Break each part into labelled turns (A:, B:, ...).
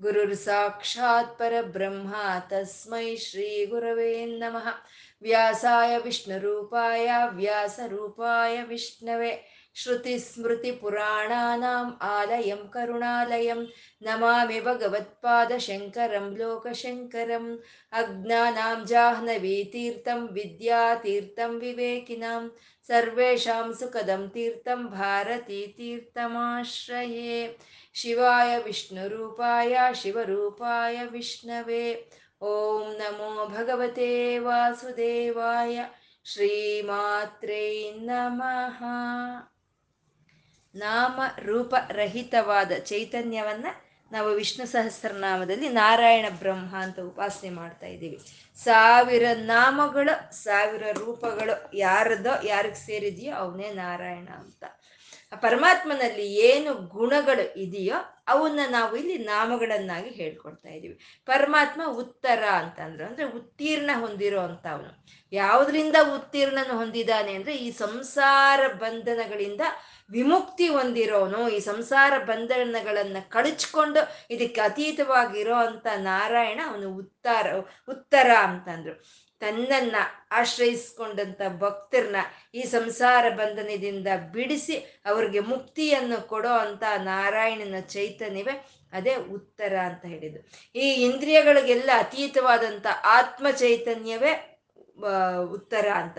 A: ಗುರುರ್ ಸಾಕ್ಷಾತ್ ಪರಬ್ರಹ್ಮ ತಸ್ಮೈ ಶ್ರೀ ಗುರವೇ ನಮಃ ವ್ಯಾಸಾಯ ವಿಷ್ಣುರೂಪಾಯ ವ್ಯಾಸರೂಪಾಯ ವಿಷ್ಣವೆ श्रुतिस्मृतिपुराणानाम् आलयं करुणालयं नमामि भगवत्पादशङ्करं लोकशङ्करम् अज्ञानां जाह्नवीतीर्थं विद्यातीर्थं विवेकिनां ಸರ್ವೇಷಾಂ ಸುಖದಂ ತೀರ್ಥಂ ಭಾರತಿ ತೀರ್ಥಮಾಶ್ರಯೇ ಶಿವಾಯ ವಿಷ್ಣುರೂಪಾಯ ಶಿವರೂಪಾಯ ವಿಷ್ಣವೇ ಓಂ ನಮೋ ಭಗವತೆ ವಾಸುದೇವಾಯ ಶ್ರೀಮಾತ್ರೇ ನಮಃ ನಾಮ ರೂಪರಹಿತವಾದ ಚೈತನ್ಯವನ್ನು ನಾವು ವಿಷ್ಣು ಸಹಸ್ರನಾಮದಲ್ಲಿ ನಾರಾಯಣ ಬ್ರಹ್ಮ ಅಂತ ಉಪಾಸನೆ ಮಾಡ್ತಾ ಇದ್ದೀವಿ. ಸಾವಿರ ನಾಮಗಳು, ಸಾವಿರ ರೂಪಗಳು ಯಾರದೋ, ಯಾರಿಗೆ ಸೇರಿದೆಯೋ ಅವನೇ ನಾರಾಯಣ ಅಂತ. ಆ ಪರಮಾತ್ಮನಲ್ಲಿ ಏನು ಗುಣಗಳು ಇದೆಯೋ ಅವನ್ನ ನಾವು ಇಲ್ಲಿ ನಾಮಗಳನ್ನಾಗಿ ಹೇಳ್ಕೊಡ್ತಾ ಇದ್ದೀವಿ. ಪರಮಾತ್ಮ ಉತ್ತರ ಅಂತಂದ್ರೆ. ಅಂದ್ರೆ ಉತ್ತೀರ್ಣ ಹೊಂದಿರೋ ಅಂತ ಅವನು ಯಾವುದರಿಂದ ಉತ್ತೀರ್ಣನ ಹೊಂದಿದ್ದಾನೆ ಅಂದ್ರೆ ಈ ಸಂಸಾರ ಬಂಧನಗಳಿಂದ ವಿಮುಕ್ತಿ ಹೊಂದಿರೋನು, ಈ ಸಂಸಾರ ಬಂಧನಗಳನ್ನ ಕಳಚ್ಕೊಂಡು ಇದಕ್ಕೆ ಅತೀತವಾಗಿರೋ ಅಂತ ನಾರಾಯಣ ಅವನು ಉತ್ತರ ಉತ್ತರ ಅಂತಂದ್ರು ತನ್ನನ್ನ ಆಶ್ರಯಿಸ್ಕೊಂಡಂತ ಭಕ್ತರನ್ನ ಈ ಸಂಸಾರ ಬಂಧನದಿಂದ ಬಿಡಿಸಿ ಅವ್ರಿಗೆ ಮುಕ್ತಿಯನ್ನು ಕೊಡೋ ಅಂತ ನಾರಾಯಣನ ಚೈತನ್ಯವೇ ಅದೇ ಉತ್ತರ ಅಂತ ಹೇಳಿದ್ರು ಈ ಇಂದ್ರಿಯಗಳಿಗೆಲ್ಲ ಅತೀತವಾದಂಥ ಆತ್ಮ ಚೈತನ್ಯವೇ ಉತ್ತರ ಅಂತ.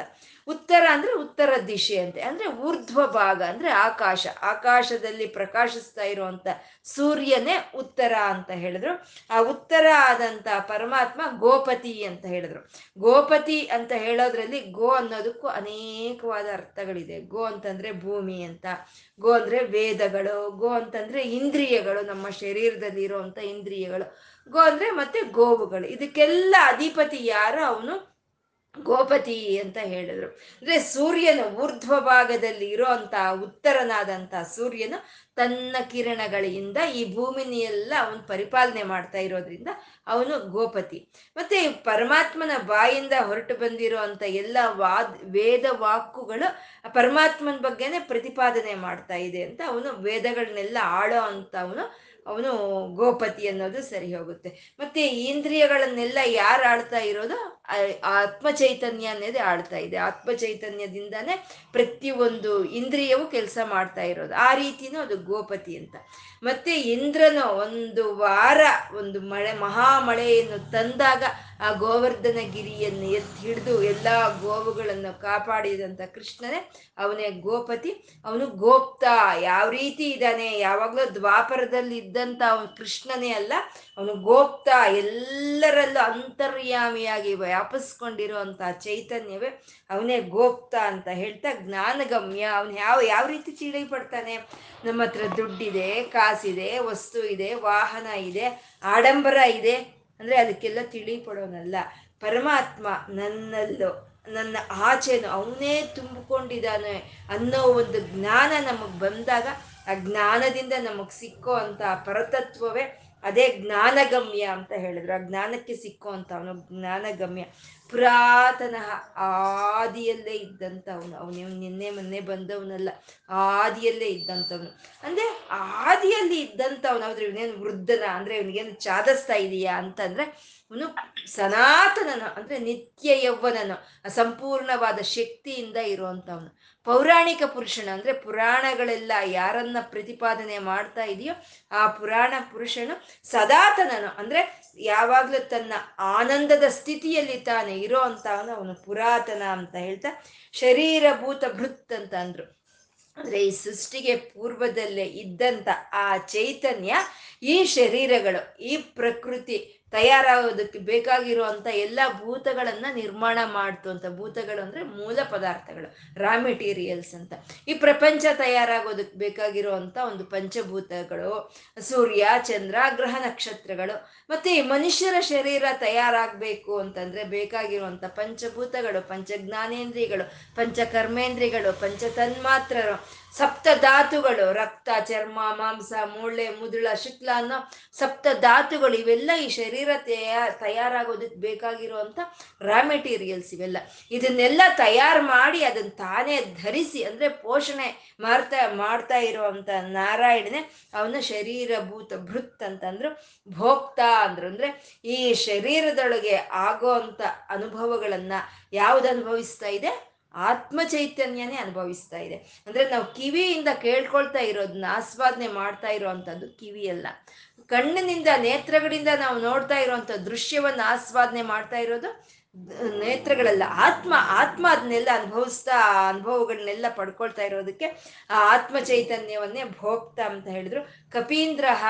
A: ಉತ್ತರ ಅಂದ್ರೆ ಉತ್ತರ ದಿಶೆ ಅಂತೆ. ಅಂದ್ರೆ ಊರ್ಧ್ವ ಭಾಗ, ಅಂದ್ರೆ ಆಕಾಶ. ಆಕಾಶದಲ್ಲಿ ಪ್ರಕಾಶಿಸ್ತಾ ಇರುವಂತ ಸೂರ್ಯನೇ ಉತ್ತರ ಅಂತ ಹೇಳಿದ್ರು. ಆ ಉತ್ತರ ಆದಂತ ಪರಮಾತ್ಮ ಗೋಪತಿ ಅಂತ ಹೇಳಿದ್ರು. ಗೋಪತಿ ಅಂತ ಹೇಳೋದ್ರಲ್ಲಿ ಗೋ ಅನ್ನೋದಕ್ಕೂ ಅನೇಕವಾದ ಅರ್ಥಗಳಿದೆ. ಗೋ ಅಂತಂದ್ರೆ ಭೂಮಿ ಅಂತ. ಗೋ ಅಂದ್ರೆ ವೇದಗಳು. ಗೋ ಅಂತಂದ್ರೆ ಇಂದ್ರಿಯಗಳು. ನಮ್ಮ ಶರೀರದಲ್ಲಿ ಇರುವಂತ ಇಂದ್ರಿಯಗಳು. ಗೋ ಅಂದ್ರೆ ಮತ್ತೆ ಗೋವುಗಳು. ಇದಕ್ಕೆಲ್ಲ ಅಧಿಪತಿ ಯಾರು? ಅವನು ಗೋಪತಿ ಅಂತ ಹೇಳಿದ್ರು. ಅಂದ್ರೆ ಸೂರ್ಯನ ಊರ್ಧ್ವ ಭಾಗದಲ್ಲಿ ಇರೋ ಅಂತ ಉತ್ತರನಾದಂತ ಸೂರ್ಯನು ತನ್ನ ಕಿರಣಗಳಿಂದ ಈ ಭೂಮಿನಿಯೆಲ್ಲ ಅವನು ಪರಿಪಾಲನೆ ಮಾಡ್ತಾ ಇರೋದ್ರಿಂದ ಅವನು ಗೋಪತಿ. ಮತ್ತೆ ಪರಮಾತ್ಮನ ಬಾಯಿಂದ ಹೊರಟು ಬಂದಿರೋ ಅಂತ ಎಲ್ಲ ವಾದ್, ವೇದ ವಾಕುಗಳು ಪರಮಾತ್ಮನ ಬಗ್ಗೆನೆ ಪ್ರತಿಪಾದನೆ ಮಾಡ್ತಾ ಇದೆ ಅಂತ ಅವನು ವೇದಗಳನ್ನೆಲ್ಲ ಆಳೋ ಅಂತ ಅವನು ಅವನು ಗೋಪತಿ ಅನ್ನೋದು ಸರಿ ಹೋಗುತ್ತೆ. ಮತ್ತೆ ಇಂದ್ರಿಯಗಳನ್ನೆಲ್ಲ ಯಾರು ಆಳ್ತಾ ಇರೋದು? ಆತ್ಮ ಚೈತನ್ಯ ಅನ್ನೋದೇ ಆಡ್ತಾ ಇದೆ. ಆತ್ಮ ಚೈತನ್ಯದಿಂದಾನೇ ಪ್ರತಿಯೊಂದು ಇಂದ್ರಿಯವು ಕೆಲಸ ಮಾಡ್ತಾ ಇರೋದು. ಆ ರೀತಿನೂ ಅದು ಗೋಪತಿ ಅಂತ. ಮತ್ತೆ ಇಂದ್ರನು ಒಂದು ವಾರ ಒಂದು ಮಳೆ, ಮಹಾಮಳೆಯನ್ನು ತಂದಾಗ ಆ ಗೋವರ್ಧನ ಗಿರಿಯನ್ನು ಎತ್ತಿ ಹಿಡಿದು ಎಲ್ಲ ಗೋವುಗಳನ್ನು ಕಾಪಾಡಿದಂಥ ಕೃಷ್ಣನೇ ಅವನೇ ಗೋಪತಿ. ಅವನು ಗೋಪ್ತ. ಯಾವ ರೀತಿ ಇದ್ದಾನೆ? ಯಾವಾಗಲೂ ದ್ವಾಪರದಲ್ಲಿ ಇದ್ದಂಥ ಅವನು ಕೃಷ್ಣನೇ ಅಲ್ಲ. ಅವನು ಗೋಪ್ತ, ಎಲ್ಲರಲ್ಲೂ ಅಂತರ್ಯಾಮಿಯಾಗಿ ವ್ಯಾಪಿಸ್ಕೊಂಡಿರುವಂಥ ಚೈತನ್ಯವೇ ಅವನೇ ಗೋಪ್ತ ಅಂತ ಹೇಳ್ತಾ ಜ್ಞಾನಗಮ್ಯ. ಅವನು ಯಾವ ಯಾವ ರೀತಿ ಚೀಳಿ ಪಡ್ತಾನೆ? ನಮ್ಮ ಹತ್ರ ದುಡ್ಡಿದೆ, ಕಾಸಿದೆ, ವಸ್ತು ಇದೆ, ವಾಹನ ಇದೆ, ಆಡಂಬರ ಇದೆ. ಅಂದ್ರೆ ಅದಕ್ಕೆಲ್ಲ ತಿಳಿ ಪಡೋನಲ್ಲ. ಪರಮಾತ್ಮ ನನ್ನಲ್ಲೋ, ನನ್ನ ಆಚೆನು ಅವನೇ ತುಂಬಿಕೊಂಡಿದ್ದಾನೆ ಅನ್ನೋ ಒಂದು ಜ್ಞಾನ ನಮಗೆ ಬಂದಾಗ ಆ ಜ್ಞಾನದಿಂದ ನಮಗೆ ಸಿಕ್ಕೋ ಅಂತ ಪರತತ್ವವೇ ಅದೇ ಜ್ಞಾನಗಮ್ಯ ಅಂತ ಹೇಳಿದ್ರು. ಆ ಜ್ಞಾನಕ್ಕೆ ಸಿಕ್ಕುವಂಥವನು ಜ್ಞಾನಗಮ್ಯ. ಪುರಾತನ ಆದಿಯಲ್ಲೇ ಇದ್ದಂಥವನು. ಅವನು ನಿನ್ನೆ ಮೊನ್ನೆ ಬಂದವನಲ್ಲ, ಆದಿಯಲ್ಲೇ ಇದ್ದಂಥವನು. ಅಂದ್ರೆ ಆದಿಯಲ್ಲಿ ಇದ್ದಂಥವನು ಆದ್ರೆ ಇವನೇನು ವೃದ್ಧನ, ಅಂದ್ರೆ ಇವನಿಗೇನು ಚಾದಸ್ತಾ ಇದೆಯಾ ಅಂತಂದ್ರೆ ಅವನು ಸನಾತನನು, ಅಂದ್ರೆ ನಿತ್ಯ ಯೌವನನು ಸಂಪೂರ್ಣವಾದ ಶಕ್ತಿಯಿಂದ ಇರುವಂಥವನು. ಪೌರಾಣಿಕ ಪುರುಷನು, ಅಂದ್ರೆ ಪುರಾಣಗಳೆಲ್ಲ ಯಾರನ್ನ ಪ್ರತಿಪಾದನೆ ಮಾಡ್ತಾ ಇದೆಯೋ ಆ ಪುರಾಣ ಪುರುಷನು ಸದಾತನನು. ಅಂದ್ರೆ ಯಾವಾಗ್ಲೂ ತನ್ನ ಆನಂದದ ಸ್ಥಿತಿಯಲ್ಲಿ ತಾನೆ ಇರೋ ಅಂತ ಅವನು ಪುರಾತನ ಅಂತ ಹೇಳ್ತಾ ಶರೀರಭೂತ ಭೃತ್ ಅಂತ ಅಂದ್ರು. ಅಂದ್ರೆ ಈ ಸೃಷ್ಟಿಗೆ ಪೂರ್ವದಲ್ಲೇ ಇದ್ದಂತ ಆ ಚೈತನ್ಯ ಈ ಶರೀರಗಳು, ಈ ಪ್ರಕೃತಿ ತಯಾರಾಗೋದಕ್ಕೆ ಬೇಕಾಗಿರುವಂಥ ಎಲ್ಲ ಭೂತಗಳನ್ನ ನಿರ್ಮಾಣ ಮಾಡ್ತು ಅಂತ. ಭೂತಗಳು ಅಂದ್ರೆ ಮೂಲ ಪದಾರ್ಥಗಳು ರಾ ಮೆಟೀರಿಯಲ್ಸ್ ಅಂತ. ಈ ಪ್ರಪಂಚ ತಯಾರಾಗೋದಕ್ಕೆ ಬೇಕಾಗಿರುವಂಥ ಒಂದು ಪಂಚಭೂತಗಳು, ಸೂರ್ಯ, ಚಂದ್ರ, ಗ್ರಹ ನಕ್ಷತ್ರಗಳು, ಮತ್ತೆ ಈ ಮನುಷ್ಯರ ಶರೀರ ತಯಾರಾಗಬೇಕು ಅಂತಂದ್ರೆ ಬೇಕಾಗಿರುವಂಥ ಪಂಚಭೂತಗಳು ಪಂಚ ಜ್ಞಾನೇಂದ್ರಿಯಗಳು ಪಂಚ ಕರ್ಮೇಂದ್ರಿಯಗಳು ಪಂಚ ತನ್ಮಾತ್ರರು ಸಪ್ತ ಧಾತುಗಳು ರಕ್ತ, ಚರ್ಮ, ಮಾಂಸ, ಮೂಳೆ, ಮುದುಳ, ಶುಕ್ಲ ಅನ್ನೋ ಸಪ್ತ ಧಾತುಗಳು ಇವೆಲ್ಲ ಈ ಶರೀರ ತಯಾ, ತಯಾರಾಗೋದಕ್ಕೆ ಬೇಕಾಗಿರುವಂಥ ರಾ ಮೆಟೀರಿಯಲ್ಸ್ ಇವೆಲ್ಲ. ಇದನ್ನೆಲ್ಲ ತಯಾರು ಮಾಡಿ ಅದನ್ನ ತಾನೇ ಧರಿಸಿ, ಅಂದ್ರೆ ಪೋಷಣೆ ಮಾಡ್ತಾ ಮಾಡ್ತಾ ಇರುವಂತ ನಾರಾಯಣನೇ ಅವನ ಶರೀರಭೂತ ಭೃತ್ ಅಂತಂದ್ರು, ಭೋಕ್ತಾ ಅಂದ್ರು. ಅಂದರೆ ಈ ಶರೀರದೊಳಗೆ ಆಗೋ ಅಂಥ ಅನುಭವಗಳನ್ನ ಯಾವ್ದು ಅನುಭವಿಸ್ತಾ ಇದೆ? ಆತ್ಮ ಚೈತನ್ಯನೇ ಅನುಭವಿಸ್ತಾ ಇದೆ. ಅಂದ್ರೆ ನಾವು ಕಿವಿಯಿಂದ ಕೇಳ್ಕೊಳ್ತಾ ಇರೋದನ್ನ ಆಸ್ವಾದನೆ ಮಾಡ್ತಾ ಇರೋವಂಥದ್ದು ಕಿವಿಯಲ್ಲ ಕಣ್ಣಿನಿಂದ, ನೇತ್ರಗಳಿಂದ ನಾವು ನೋಡ್ತಾ ಇರುವಂತ ದೃಶ್ಯವನ್ನು ಆಸ್ವಾದನೆ ಮಾಡ್ತಾ ಇರೋದು ನೇತ್ರಗಳಲ್ಲ. ಆತ್ಮ ಆತ್ಮ ಅದನ್ನೆಲ್ಲ ಅನುಭವಿಸ್ತಾ, ಅನುಭವಗಳನ್ನೆಲ್ಲ ಪಡ್ಕೊಳ್ತಾ ಇರೋದಕ್ಕೆ ಆ ಆತ್ಮ ಚೈತನ್ಯವನ್ನೇ ಭೋಗ್ತಾ ಅಂತ ಹೇಳಿದ್ರು. ಕಪೀಂದ್ರಹ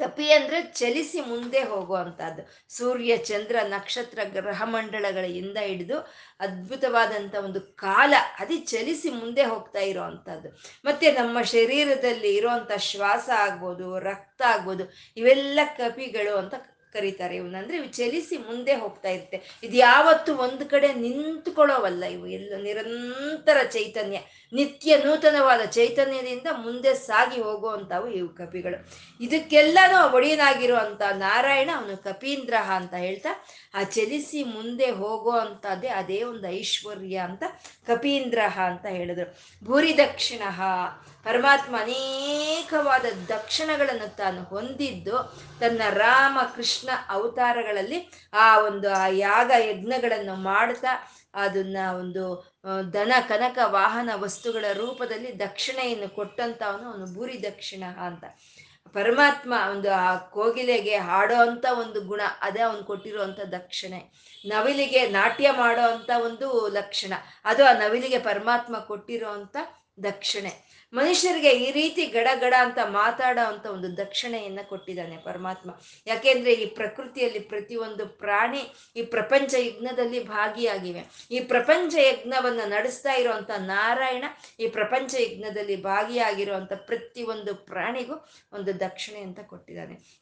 A: ಕಪಿ ಅಂದ್ರೆ ಚಲಿಸಿ ಮುಂದೆ ಹೋಗುವಂತಹದ್ದು. ಸೂರ್ಯ, ಚಂದ್ರ, ನಕ್ಷತ್ರ, ಗ್ರಹ ಮಂಡಳಗಳಿಂದ ಹಿಡಿದು ಅದ್ಭುತವಾದಂಥ ಒಂದು ಕಾಲ ಅದೇ ಚಲಿಸಿ ಮುಂದೆ ಹೋಗ್ತಾ ಇರೋವಂಥದ್ದು ಮತ್ತೆ ನಮ್ಮ ಶರೀರದಲ್ಲಿ ಇರುವಂತ ಶ್ವಾಸ ಆಗ್ಬೋದು, ರಕ್ತ ಆಗ್ಬೋದು, ಇವೆಲ್ಲ ಕಪಿಗಳು ಅಂತ ಕರೀತಾರೆ ಇವನಂದ್ರೆ ಇವು ಚಲಿಸಿ ಮುಂದೆ ಹೋಗ್ತಾ ಇರುತ್ತೆ. ಇದು ಯಾವತ್ತು ಒಂದು ಕಡೆ ನಿಂತ್ಕೊಳ್ಳೋವಲ್ಲ ಇವು. ಎಲ್ಲ ನಿರಂತರ ಚೈತನ್ಯ, ನಿತ್ಯ ನೂತನವಾದ ಚೈತನ್ಯದಿಂದ ಮುಂದೆ ಸಾಗಿ ಹೋಗುವಂಥವು ಇವು ಕಪಿಗಳು. ಇದಕ್ಕೆಲ್ಲನೂ ಒಡೆಯನಾಗಿರುವಂಥ ನಾರಾಯಣ ಅವನು ಕಪೀಂದ್ರಹ ಅಂತ ಹೇಳ್ತಾ, ಆ ಚಲಿಸಿ ಮುಂದೆ ಹೋಗೋ ಅಂತದೇ ಅದೇ ಒಂದು ಐಶ್ವರ್ಯ ಅಂತ ಕಪೀಂದ್ರಹ ಅಂತ ಹೇಳಿದ್ರು. ಭೂರಿ ದಕ್ಷಿಣ ಪರಮಾತ್ಮ ಅನೇಕವಾದ ದಕ್ಷಿಣಗಳನ್ನು ತಾನು ಹೊಂದಿದ್ದು ತನ್ನ ರಾಮ ಕೃಷ್ಣ ಅವತಾರಗಳಲ್ಲಿ ಆ ಒಂದು ಆ ಯಾಗ ಯಜ್ಞಗಳನ್ನು ಮಾಡ್ತಾ ಅದನ್ನ ಒಂದು ದನ ಕನಕ ವಾಹನ ವಸ್ತುಗಳ ರೂಪದಲ್ಲಿ ದಕ್ಷಿಣೆಯನ್ನು ಕೊಟ್ಟಂತವನು ಅವನು ಭೂರಿ ದಕ್ಷಿಣ ಅಂತ. ಪರಮಾತ್ಮ ಒಂದು ಆ ಕೋಗಿಲೆಗೆ ಹಾಡೋ ಅಂತ ಒಂದು ಗುಣ, ಅದೇ ಅವನು ಕೊಟ್ಟಿರುವಂತ ದಕ್ಷಿಣೆ. ನವಿಲಿಗೆ ನಾಟ್ಯ ಮಾಡೋ ಅಂತ ಒಂದು ಲಕ್ಷಣ, ಅದು ಆ ನವಿಲಿಗೆ ಪರಮಾತ್ಮ ಕೊಟ್ಟಿರೋ ಅಂತ ದಕ್ಷಿಣೆ. ಮನುಷ್ಯರಿಗೆ ಈ ರೀತಿ ಗಡ ಗಡ ಅಂತ ಮಾತಾಡೋ ಅಂತ ಒಂದು ದಕ್ಷಿಣೆಯನ್ನ ಕೊಟ್ಟಿದ್ದಾನೆ ಪರಮಾತ್ಮ. ಯಾಕೆಂದ್ರೆ ಈ ಪ್ರಕೃತಿಯಲ್ಲಿ ಪ್ರತಿಯೊಂದು ಪ್ರಾಣಿ ಈ ಪ್ರಪಂಚ ಯಜ್ಞದಲ್ಲಿ ಭಾಗಿಯಾಗಿವೆ. ಈ ಪ್ರಪಂಚ ಯಜ್ಞವನ್ನ ನಡೆಸ್ತಾ ಇರುವಂತ ನಾರಾಯಣ ಈ ಪ್ರಪಂಚ ಯಜ್ಞದಲ್ಲಿ ಭಾಗಿಯಾಗಿರುವಂತ ಪ್ರತಿಯೊಂದು ಪ್ರಾಣಿಗೂ ಒಂದು ದಕ್ಷಿಣೆ ಅಂತ ಕೊಟ್ಟಿದ್ದಾನೆ.